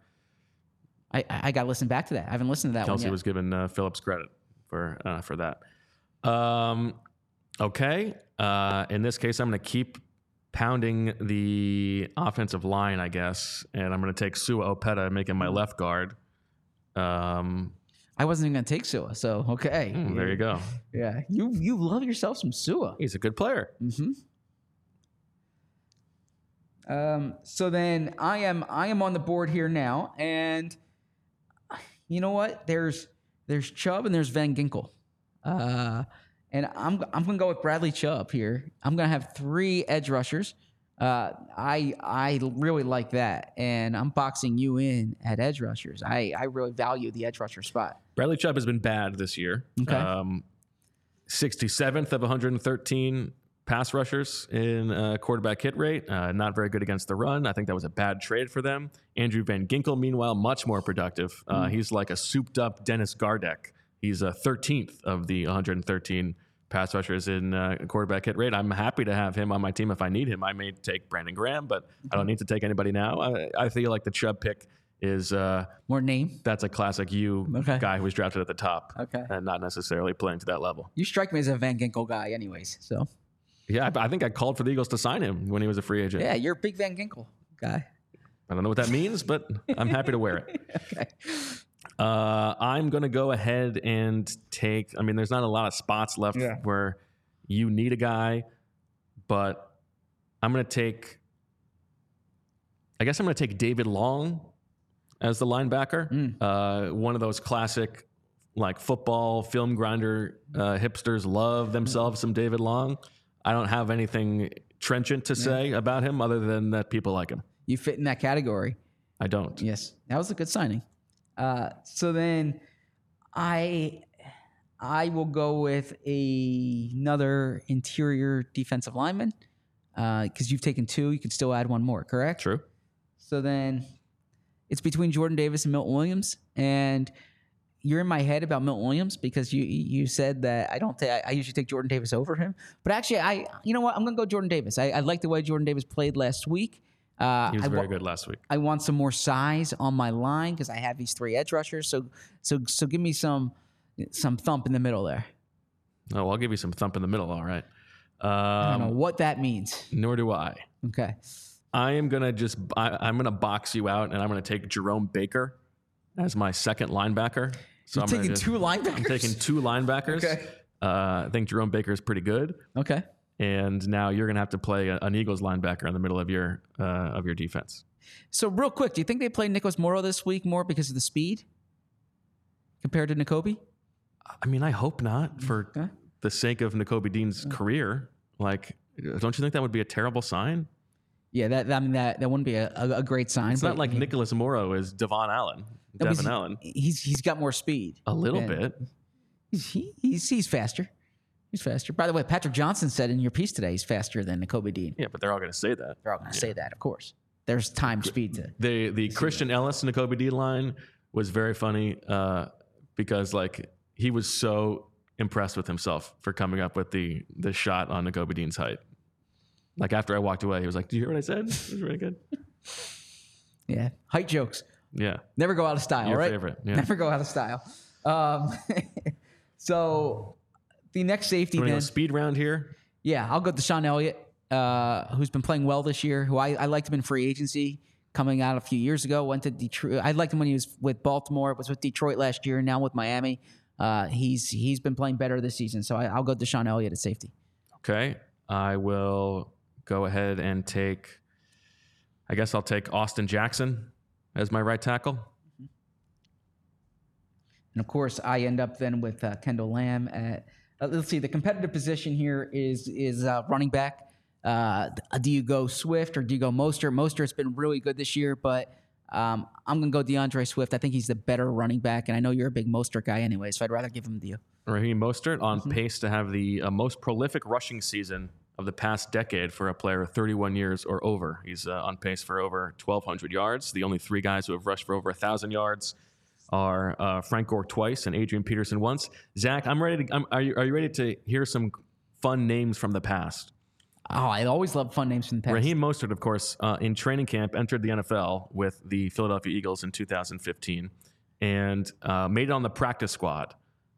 [SPEAKER 2] I I, I got to listen back to that. I haven't listened to that one
[SPEAKER 1] Kelce
[SPEAKER 2] yet.
[SPEAKER 1] was giving uh, Phillips credit for uh, for that. Um, okay. Uh, in this case, I'm going to keep pounding the offensive line, I guess, and I'm going to take Sua Opeta, making my left guard. Um,
[SPEAKER 2] I wasn't even going to take Sua, so okay.
[SPEAKER 1] hmm, there you go.
[SPEAKER 2] Yeah, you you love yourself some Sua.
[SPEAKER 1] He's a good player.
[SPEAKER 2] Mm-hmm. Um, so then I am I am on the board here now, and you know what? There's there's Chubb and there's Van Ginkel, uh, and I'm I'm gonna go with Bradley Chubb here. I'm gonna have three edge rushers. Uh, I I really like that, and I'm boxing you in at edge rushers. I I really value the edge rusher spot.
[SPEAKER 1] Bradley Chubb has been bad this year.
[SPEAKER 2] Okay.
[SPEAKER 1] Um, 67th of 113 pass rushers in uh, quarterback hit rate. Uh, not very good against the run. I think that was a bad trade for them. Andrew Van Ginkel, meanwhile, much more productive. Uh, He's like a souped up Dennis Gardeck. He's a 13th of the 113 pass rushers in uh, quarterback hit rate. I'm happy to have him on my team if I need him. I may take Brandon Graham, but I don't need to take anybody now. I, I feel like the Chubb pick is uh,
[SPEAKER 2] More name.
[SPEAKER 1] that's a classic you
[SPEAKER 2] Okay.
[SPEAKER 1] guy who was drafted at the top
[SPEAKER 2] Okay.
[SPEAKER 1] and not necessarily playing to that level.
[SPEAKER 2] You strike me as a Van Ginkel guy, anyways. So
[SPEAKER 1] Yeah, I, I think I called for the Eagles to sign him when he was a free agent.
[SPEAKER 2] yeah, you're a big Van Ginkel guy.
[SPEAKER 1] I don't know what that means, but I'm happy to wear it.
[SPEAKER 2] Okay.
[SPEAKER 1] Uh, I'm going to go ahead and take. I mean, there's not a lot of spots left
[SPEAKER 2] Yeah.
[SPEAKER 1] where you need a guy, but I'm going to take. I guess I'm going to take David Long as the linebacker. Uh, one of those classic, like football film grinder uh, hipsters love themselves some David Long. I don't have anything trenchant to say about him other than that people like him.
[SPEAKER 2] You fit in that category.
[SPEAKER 1] I don't.
[SPEAKER 2] Yes, that was a good signing. Uh, so then, I I will go with a, another interior defensive lineman because you've taken two. You can still add one more, correct?
[SPEAKER 1] True.
[SPEAKER 2] So then, it's between Jordan Davis and Milton Williams, and you're in my head about Milton Williams because you you said that I don't. ta- I usually take Jordan Davis over him, but actually, I you know what? I'm gonna go Jordan Davis. I, I like the way Jordan Davis played last week. Uh,
[SPEAKER 1] He was
[SPEAKER 2] I
[SPEAKER 1] very
[SPEAKER 2] wa-
[SPEAKER 1] good last week.
[SPEAKER 2] I want some more size on my line because I have these three edge rushers. So so so give me some some thump in the middle there.
[SPEAKER 1] Oh, I'll give you some thump in the middle. All right.
[SPEAKER 2] I don't know
[SPEAKER 1] Um,
[SPEAKER 2] what that means.
[SPEAKER 1] nor do I.
[SPEAKER 2] Okay.
[SPEAKER 1] I am gonna just I, I'm gonna box you out, and I'm gonna take Jerome Baker as my second linebacker. So
[SPEAKER 2] You're
[SPEAKER 1] I'm
[SPEAKER 2] taking
[SPEAKER 1] just-
[SPEAKER 2] two linebackers.
[SPEAKER 1] I'm taking two linebackers.
[SPEAKER 2] Okay.
[SPEAKER 1] Uh, I think Jerome Baker is pretty good,
[SPEAKER 2] Okay.
[SPEAKER 1] And now you're gonna have to play an Eagles linebacker in the middle of your uh, of your defense.
[SPEAKER 2] So real quick, do you think they play Nicholas Morrow this week more because of the speed compared to Nakobe?
[SPEAKER 1] I mean, I hope not for
[SPEAKER 2] Okay.
[SPEAKER 1] the sake of Nakobe Dean's career. Like, don't you think that would be a terrible sign?
[SPEAKER 2] Yeah, that I mean that that wouldn't be a, a, great sign.
[SPEAKER 1] It's
[SPEAKER 2] but
[SPEAKER 1] not like
[SPEAKER 2] he-
[SPEAKER 1] Nicholas Morrow is Devon Allen,
[SPEAKER 2] no,
[SPEAKER 1] Devon Allen.
[SPEAKER 2] He's he's got more speed.
[SPEAKER 1] A little
[SPEAKER 2] Yeah.
[SPEAKER 1] bit.
[SPEAKER 2] He's he, he's he's faster. He's faster. By the way, Patrick Johnson said in your piece today he's faster than Nakobe Dean.
[SPEAKER 1] Yeah, but they're all going to say that.
[SPEAKER 2] They're all going to say that, of course. There's time speed to.
[SPEAKER 1] The the Christian Elliss and Nakobe D line was very funny uh, because like he was so impressed with himself for coming up with the the shot on Nakobe Dean's height. Like after I walked away, he was like, "Do you hear what I said? It was really good."
[SPEAKER 2] Yeah, height jokes
[SPEAKER 1] Yeah,
[SPEAKER 2] never go out of style,
[SPEAKER 1] your
[SPEAKER 2] right?
[SPEAKER 1] favorite. Yeah.
[SPEAKER 2] Never go out of style. Um, so the next safety
[SPEAKER 1] to
[SPEAKER 2] then,
[SPEAKER 1] go speed round here?
[SPEAKER 2] yeah, I'll go to Sean Elliott, uh, who's been playing well this year. Who I, I liked him in free agency coming out a few years ago. Went to Detroit. I liked him when he was with Baltimore. Was with Detroit last year. Now with Miami. Uh, he's he's been playing better this season. So I, I'll go DeShon Elliott at safety.
[SPEAKER 1] Okay, I will go ahead and take. I guess I'll take Austin Jackson as my right tackle.
[SPEAKER 2] And of course, I end up then with uh, Kendall Lamm at. Uh, let's see. The competitive position here is is uh, running back. Uh, do you go Swift or do you go Mostert? Mostert's been really good this year, but um, I'm gonna go D'Andre Swift. I think he's the better running back, and I know you're a big Mostert guy anyway, so I'd rather give him to you.
[SPEAKER 1] Raheem Mostert on
[SPEAKER 2] Mm-hmm.
[SPEAKER 1] pace to have the uh, most prolific rushing season of the past decade for a player 31 years or over. He's uh, on pace for over 1,200 yards. The only three guys who have rushed for over 1,000 yards are uh, Frank Gore twice and Adrian Peterson once. Zach, I'm ready to. I'm, are you are you ready to hear some fun names from the past?
[SPEAKER 2] Oh, I always love fun names from the past.
[SPEAKER 1] Raheem Mostert, of course, uh, in training camp, entered the NFL with the Philadelphia Eagles in 2015 and uh, made it on the practice squad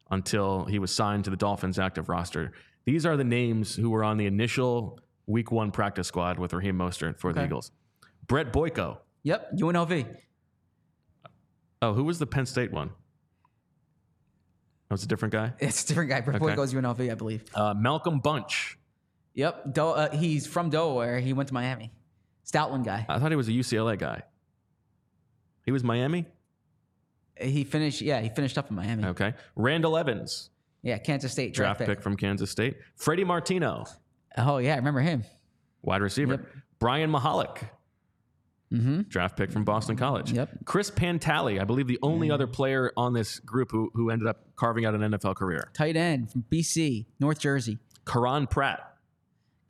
[SPEAKER 1] until he was signed to the Dolphins active roster. These are the names who were on the initial week one practice squad with Raheem Mostert for the Eagles. Brett Boyko.
[SPEAKER 2] Yep, UNLV.
[SPEAKER 1] Oh, who was the Penn State one? That was a different guy.
[SPEAKER 2] It's a different guy. Brett
[SPEAKER 1] Okay.
[SPEAKER 2] Boy goes UNLV, I believe.
[SPEAKER 1] Uh, Malcolm Bunche.
[SPEAKER 2] Yep, Do- uh, he's from Delaware. He went to Miami. Stoutland guy.
[SPEAKER 1] I thought he was a UCLA guy. He was Miami.
[SPEAKER 2] He finished. Yeah, he finished up in Miami.
[SPEAKER 1] Okay. Randall Evans,
[SPEAKER 2] Yeah, Kansas State
[SPEAKER 1] draft
[SPEAKER 2] draft,
[SPEAKER 1] pick from Kansas State. Freddie Martino,
[SPEAKER 2] Oh yeah, I remember him.
[SPEAKER 1] wide receiver. Brian Mihalik,
[SPEAKER 2] Mm-hmm.
[SPEAKER 1] draft pick from Boston College.
[SPEAKER 2] Yep.
[SPEAKER 1] Chris Pantale, I believe the only other player on this group who, who ended up carving out an NFL career.
[SPEAKER 2] Tight end from BC, North Jersey.
[SPEAKER 1] Quron Pratt,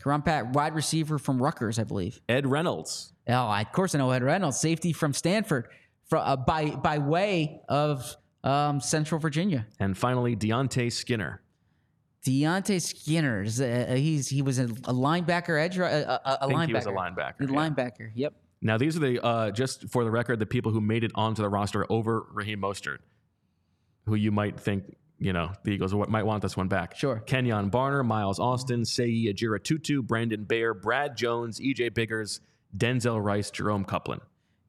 [SPEAKER 2] Karan Pat, wide receiver from Rutgers, I believe.
[SPEAKER 1] Ed Reynolds,
[SPEAKER 2] Oh, I, of course I know Ed Reynolds, safety from Stanford, from, uh, by by way of um, Central Virginia.
[SPEAKER 1] and finally Deontae Skinner.
[SPEAKER 2] Deontae Skinner, uh, he's he was a, linebacker, edge, ru- a, a, a
[SPEAKER 1] I think
[SPEAKER 2] linebacker.
[SPEAKER 1] he was a linebacker.
[SPEAKER 2] A
[SPEAKER 1] yeah.
[SPEAKER 2] linebacker. Yep.
[SPEAKER 1] Now these are the uh, just for the record the people who made it onto the roster over Raheem Mostert, who you might think you know the Eagles might want this one back.
[SPEAKER 2] Sure.
[SPEAKER 1] Kenjon Barner, Miles Austin, Seyi Ajirotutu, Brandon Bair, Brad Jones, EJ Biggers, Denzel Rice, Jerome Couplin.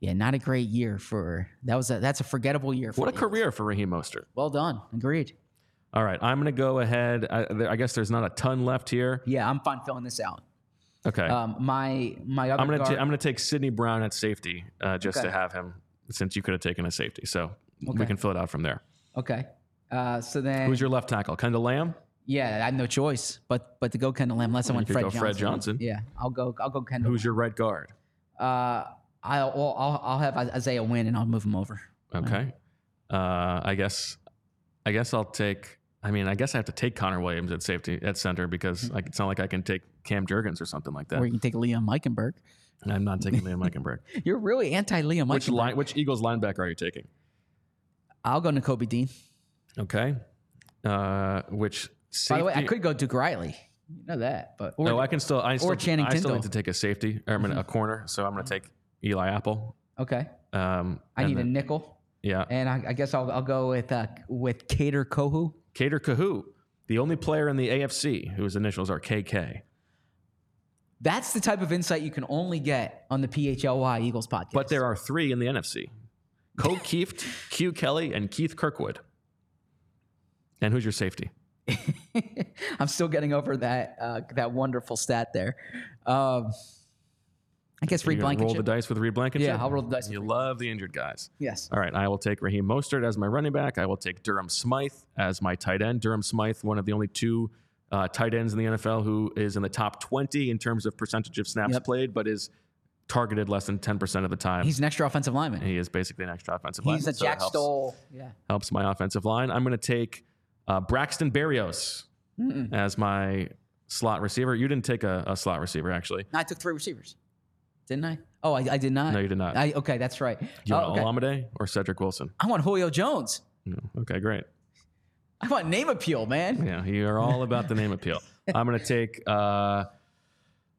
[SPEAKER 2] Yeah, not a great year for that was a that's a forgettable year. For
[SPEAKER 1] What a
[SPEAKER 2] Eagles.
[SPEAKER 1] career for Raheem Mostert.
[SPEAKER 2] Well done. Agreed.
[SPEAKER 1] All right, I'm going to go ahead. I, I guess there's not a ton left here.
[SPEAKER 2] Yeah, I'm fine filling this out.
[SPEAKER 1] Okay.
[SPEAKER 2] Um, my my other
[SPEAKER 1] I'm gonna
[SPEAKER 2] guard,
[SPEAKER 1] ta- I'm gonna take Sydney Brown at safety uh, just
[SPEAKER 2] Okay.
[SPEAKER 1] to have him since you could have taken a safety. So we can fill it out from there.
[SPEAKER 2] okay. Uh, so then
[SPEAKER 1] Who's your left tackle? Kendall Lamm.
[SPEAKER 2] yeah, I had no choice but but to go Kendall Lamm unless I went
[SPEAKER 1] could
[SPEAKER 2] Fred
[SPEAKER 1] go
[SPEAKER 2] Johnson.
[SPEAKER 1] Fred Johnson.
[SPEAKER 2] Yeah, I'll go I'll go Kendall.
[SPEAKER 1] Who's your right guard?
[SPEAKER 2] Uh, I'll, I'll I'll I'll have Isaiah Wynn and I'll move him over.
[SPEAKER 1] Okay. Uh, I guess I guess I'll take. I mean, I guess I have to take Connor Williams at safety at center because like, it's not like I can take Cam Jurgens or something like that.
[SPEAKER 2] Or you can take Liam Eichenberg.
[SPEAKER 1] I'm not taking Liam Eichenberg.
[SPEAKER 2] You're really anti Liam
[SPEAKER 1] Which line? Which Eagles linebacker are you taking?
[SPEAKER 2] I'll go Nakobe Dean.
[SPEAKER 1] Okay. Uh, which safety?
[SPEAKER 2] By the way, I could go Duke Riley. You know that, but or,
[SPEAKER 1] No, I can still. I still,
[SPEAKER 2] Channing
[SPEAKER 1] I still
[SPEAKER 2] Tindall.
[SPEAKER 1] need to take a safety. Or I mean, a corner. So I'm going to take Eli Apple.
[SPEAKER 2] okay.
[SPEAKER 1] Um,
[SPEAKER 2] I need a nickel,
[SPEAKER 1] Yeah.
[SPEAKER 2] and I, I guess I'll I'll go with uh, with Kader Kohou.
[SPEAKER 1] Kader Kohou, the only player in the AFC whose initials are KK.
[SPEAKER 2] That's the type of insight you can only get on the PHLY Eagles podcast.
[SPEAKER 1] But there are three in the NFC: Ko Kieft, Kyu Kelly, and Keith Kirkwood. And who's your safety?
[SPEAKER 2] I'm still getting over that uh, that wonderful stat there. Um, I guess Reed
[SPEAKER 1] You're roll the dice with Reed Blankenship.
[SPEAKER 2] Yeah, I'll roll the dice with
[SPEAKER 1] You love the injured guys.
[SPEAKER 2] Yes.
[SPEAKER 1] All right, I will take Raheem Mostert as my running back. I will take Durham Smythe as my tight end. Durham Smythe, one of the only two uh, tight ends in the NFL who is in the top 20 in terms of percentage of snaps
[SPEAKER 2] Yep.
[SPEAKER 1] played, but is targeted less than 10% of the time.
[SPEAKER 2] He's an extra offensive lineman.
[SPEAKER 1] he is basically an extra offensive lineman.
[SPEAKER 2] He's a
[SPEAKER 1] so
[SPEAKER 2] Jack
[SPEAKER 1] helps,
[SPEAKER 2] Stoll. Yeah.
[SPEAKER 1] helps my offensive line. I'm going to take uh, Braxton Berrios as my slot receiver. You didn't take a, a slot receiver, actually.
[SPEAKER 2] No, I took three receivers. Didn't I? Oh, I, I did not.
[SPEAKER 1] No, you did not.
[SPEAKER 2] I, okay, that's right.
[SPEAKER 1] you
[SPEAKER 2] Oh,
[SPEAKER 1] want
[SPEAKER 2] okay.
[SPEAKER 1] Olamide or Cedric Wilson?
[SPEAKER 2] I want Julio Jones.
[SPEAKER 1] No. Okay, great.
[SPEAKER 2] I want name appeal, man.
[SPEAKER 1] Yeah, you are all about the name appeal. I'm going to take, uh,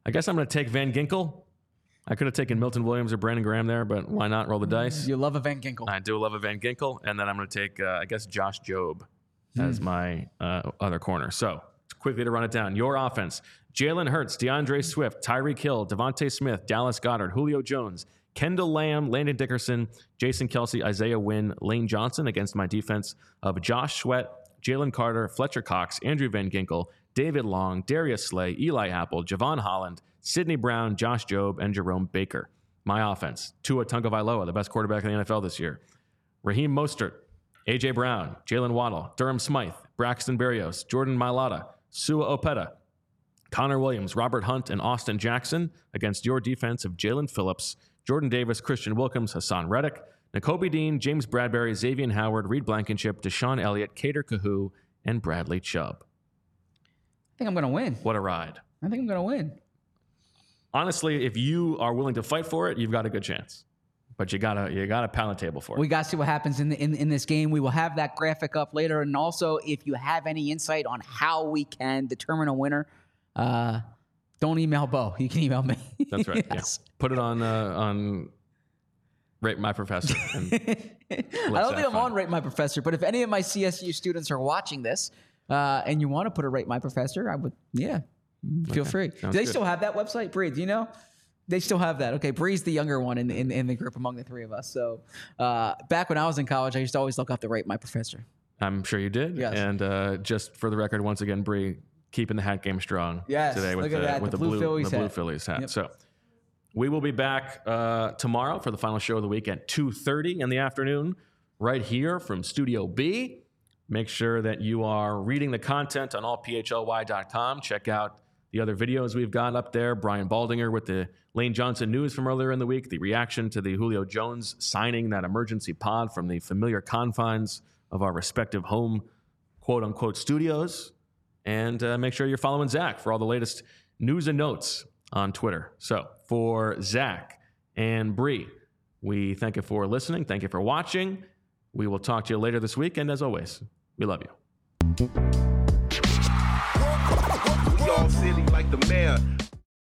[SPEAKER 1] I guess I'm going to take Van Ginkel. I could have taken Milton Williams or Brandon Graham there, but why not roll the dice?
[SPEAKER 2] You love a Van Ginkel.
[SPEAKER 1] I do love a Van Ginkel. And then I'm going to take, uh, I guess, Josh Jobe as my uh, other corner. So quickly to run it down your offense Jalen Hurts, D'Andre Swift, Tyreek Hill, DeVonta Smith, Dallas Goedert, Julio Jones, Kendall Lamm, Landon Dickerson, Jason Kelce, Isaiah Wynn, Lane Johnson against my defense of Josh Sweat, Jalen Carter, Fletcher Cox, Andrew Van Ginkel, David Long, Darius Slay, Eli Apple, Jevon Holland, Sydney Brown, Josh Jobe, and Jerome Baker. My offense, Tua Tagovailoa, the best quarterback in the NFL this year. Raheem Mostert, AJ Brown, Jaylen Waddle, Durham Smythe, Braxton Berrios, Jordan Mailata, Sua Opeta, Connor Williams, Robert Hunt, and Austin Jackson against your defense of Jaelan Phillips, Jordan Davis, Christian Wilkins, Haason Reddick, Nakobe Dean, James Bradberry, Xavier Howard, Reed Blankenship, DeShon Elliott, Kader Kohou, and Bradley Chubb.
[SPEAKER 2] I think I'm going to win.
[SPEAKER 1] What a ride.
[SPEAKER 2] I think I'm going to win.
[SPEAKER 1] Honestly, if you are willing to fight for it, you've got a good chance. But you gotta you gotta pound the table for it.
[SPEAKER 2] We got to see what happens in, the, in in this game. We will have that graphic up later, and also if you have any insight on how we can determine a winner, uh, don't email Bo. You can email me.
[SPEAKER 1] That's right.
[SPEAKER 2] Yes.
[SPEAKER 1] Yeah. Put it on uh, on rate my professor.
[SPEAKER 2] I don't think I'm on Rate My Professor, but if any of my CSU students are watching this uh, and you want to put a Rate My Professor, I would, yeah, feel free. Do they
[SPEAKER 1] good.
[SPEAKER 2] still have that website, Bree? Do you know? They still have that. Okay, Bree's the younger one in, in, in the group among the three of us. So uh, back when I was in college, I used to always look up the Rate My Professor.
[SPEAKER 1] I'm sure you did.
[SPEAKER 2] Yes.
[SPEAKER 1] And uh, just for the record, once again, Bree keeping the hat game strong
[SPEAKER 2] Yes,
[SPEAKER 1] today with the with
[SPEAKER 2] the
[SPEAKER 1] the,
[SPEAKER 2] Blue Phillies
[SPEAKER 1] the Blue
[SPEAKER 2] hat.
[SPEAKER 1] Phillies hat.
[SPEAKER 2] Yep.
[SPEAKER 1] So we will be back uh, tomorrow for the final show of the week at 2:30 in the afternoon, right here from Studio B. Make sure that you are reading the content on allphly.com. Check out the other videos we've got up there. Brian Baldinger with the Lane Johnson news from earlier in the week, the reaction to the Julio Jones signing that emergency pod from the familiar confines of our respective home quote unquote studios. And uh, make sure you're following Zach for all the latest news and notes on Twitter. So for Zach and Bree, we thank you for listening. Thank you for watching. We will talk to you later this week. And as always, we love you.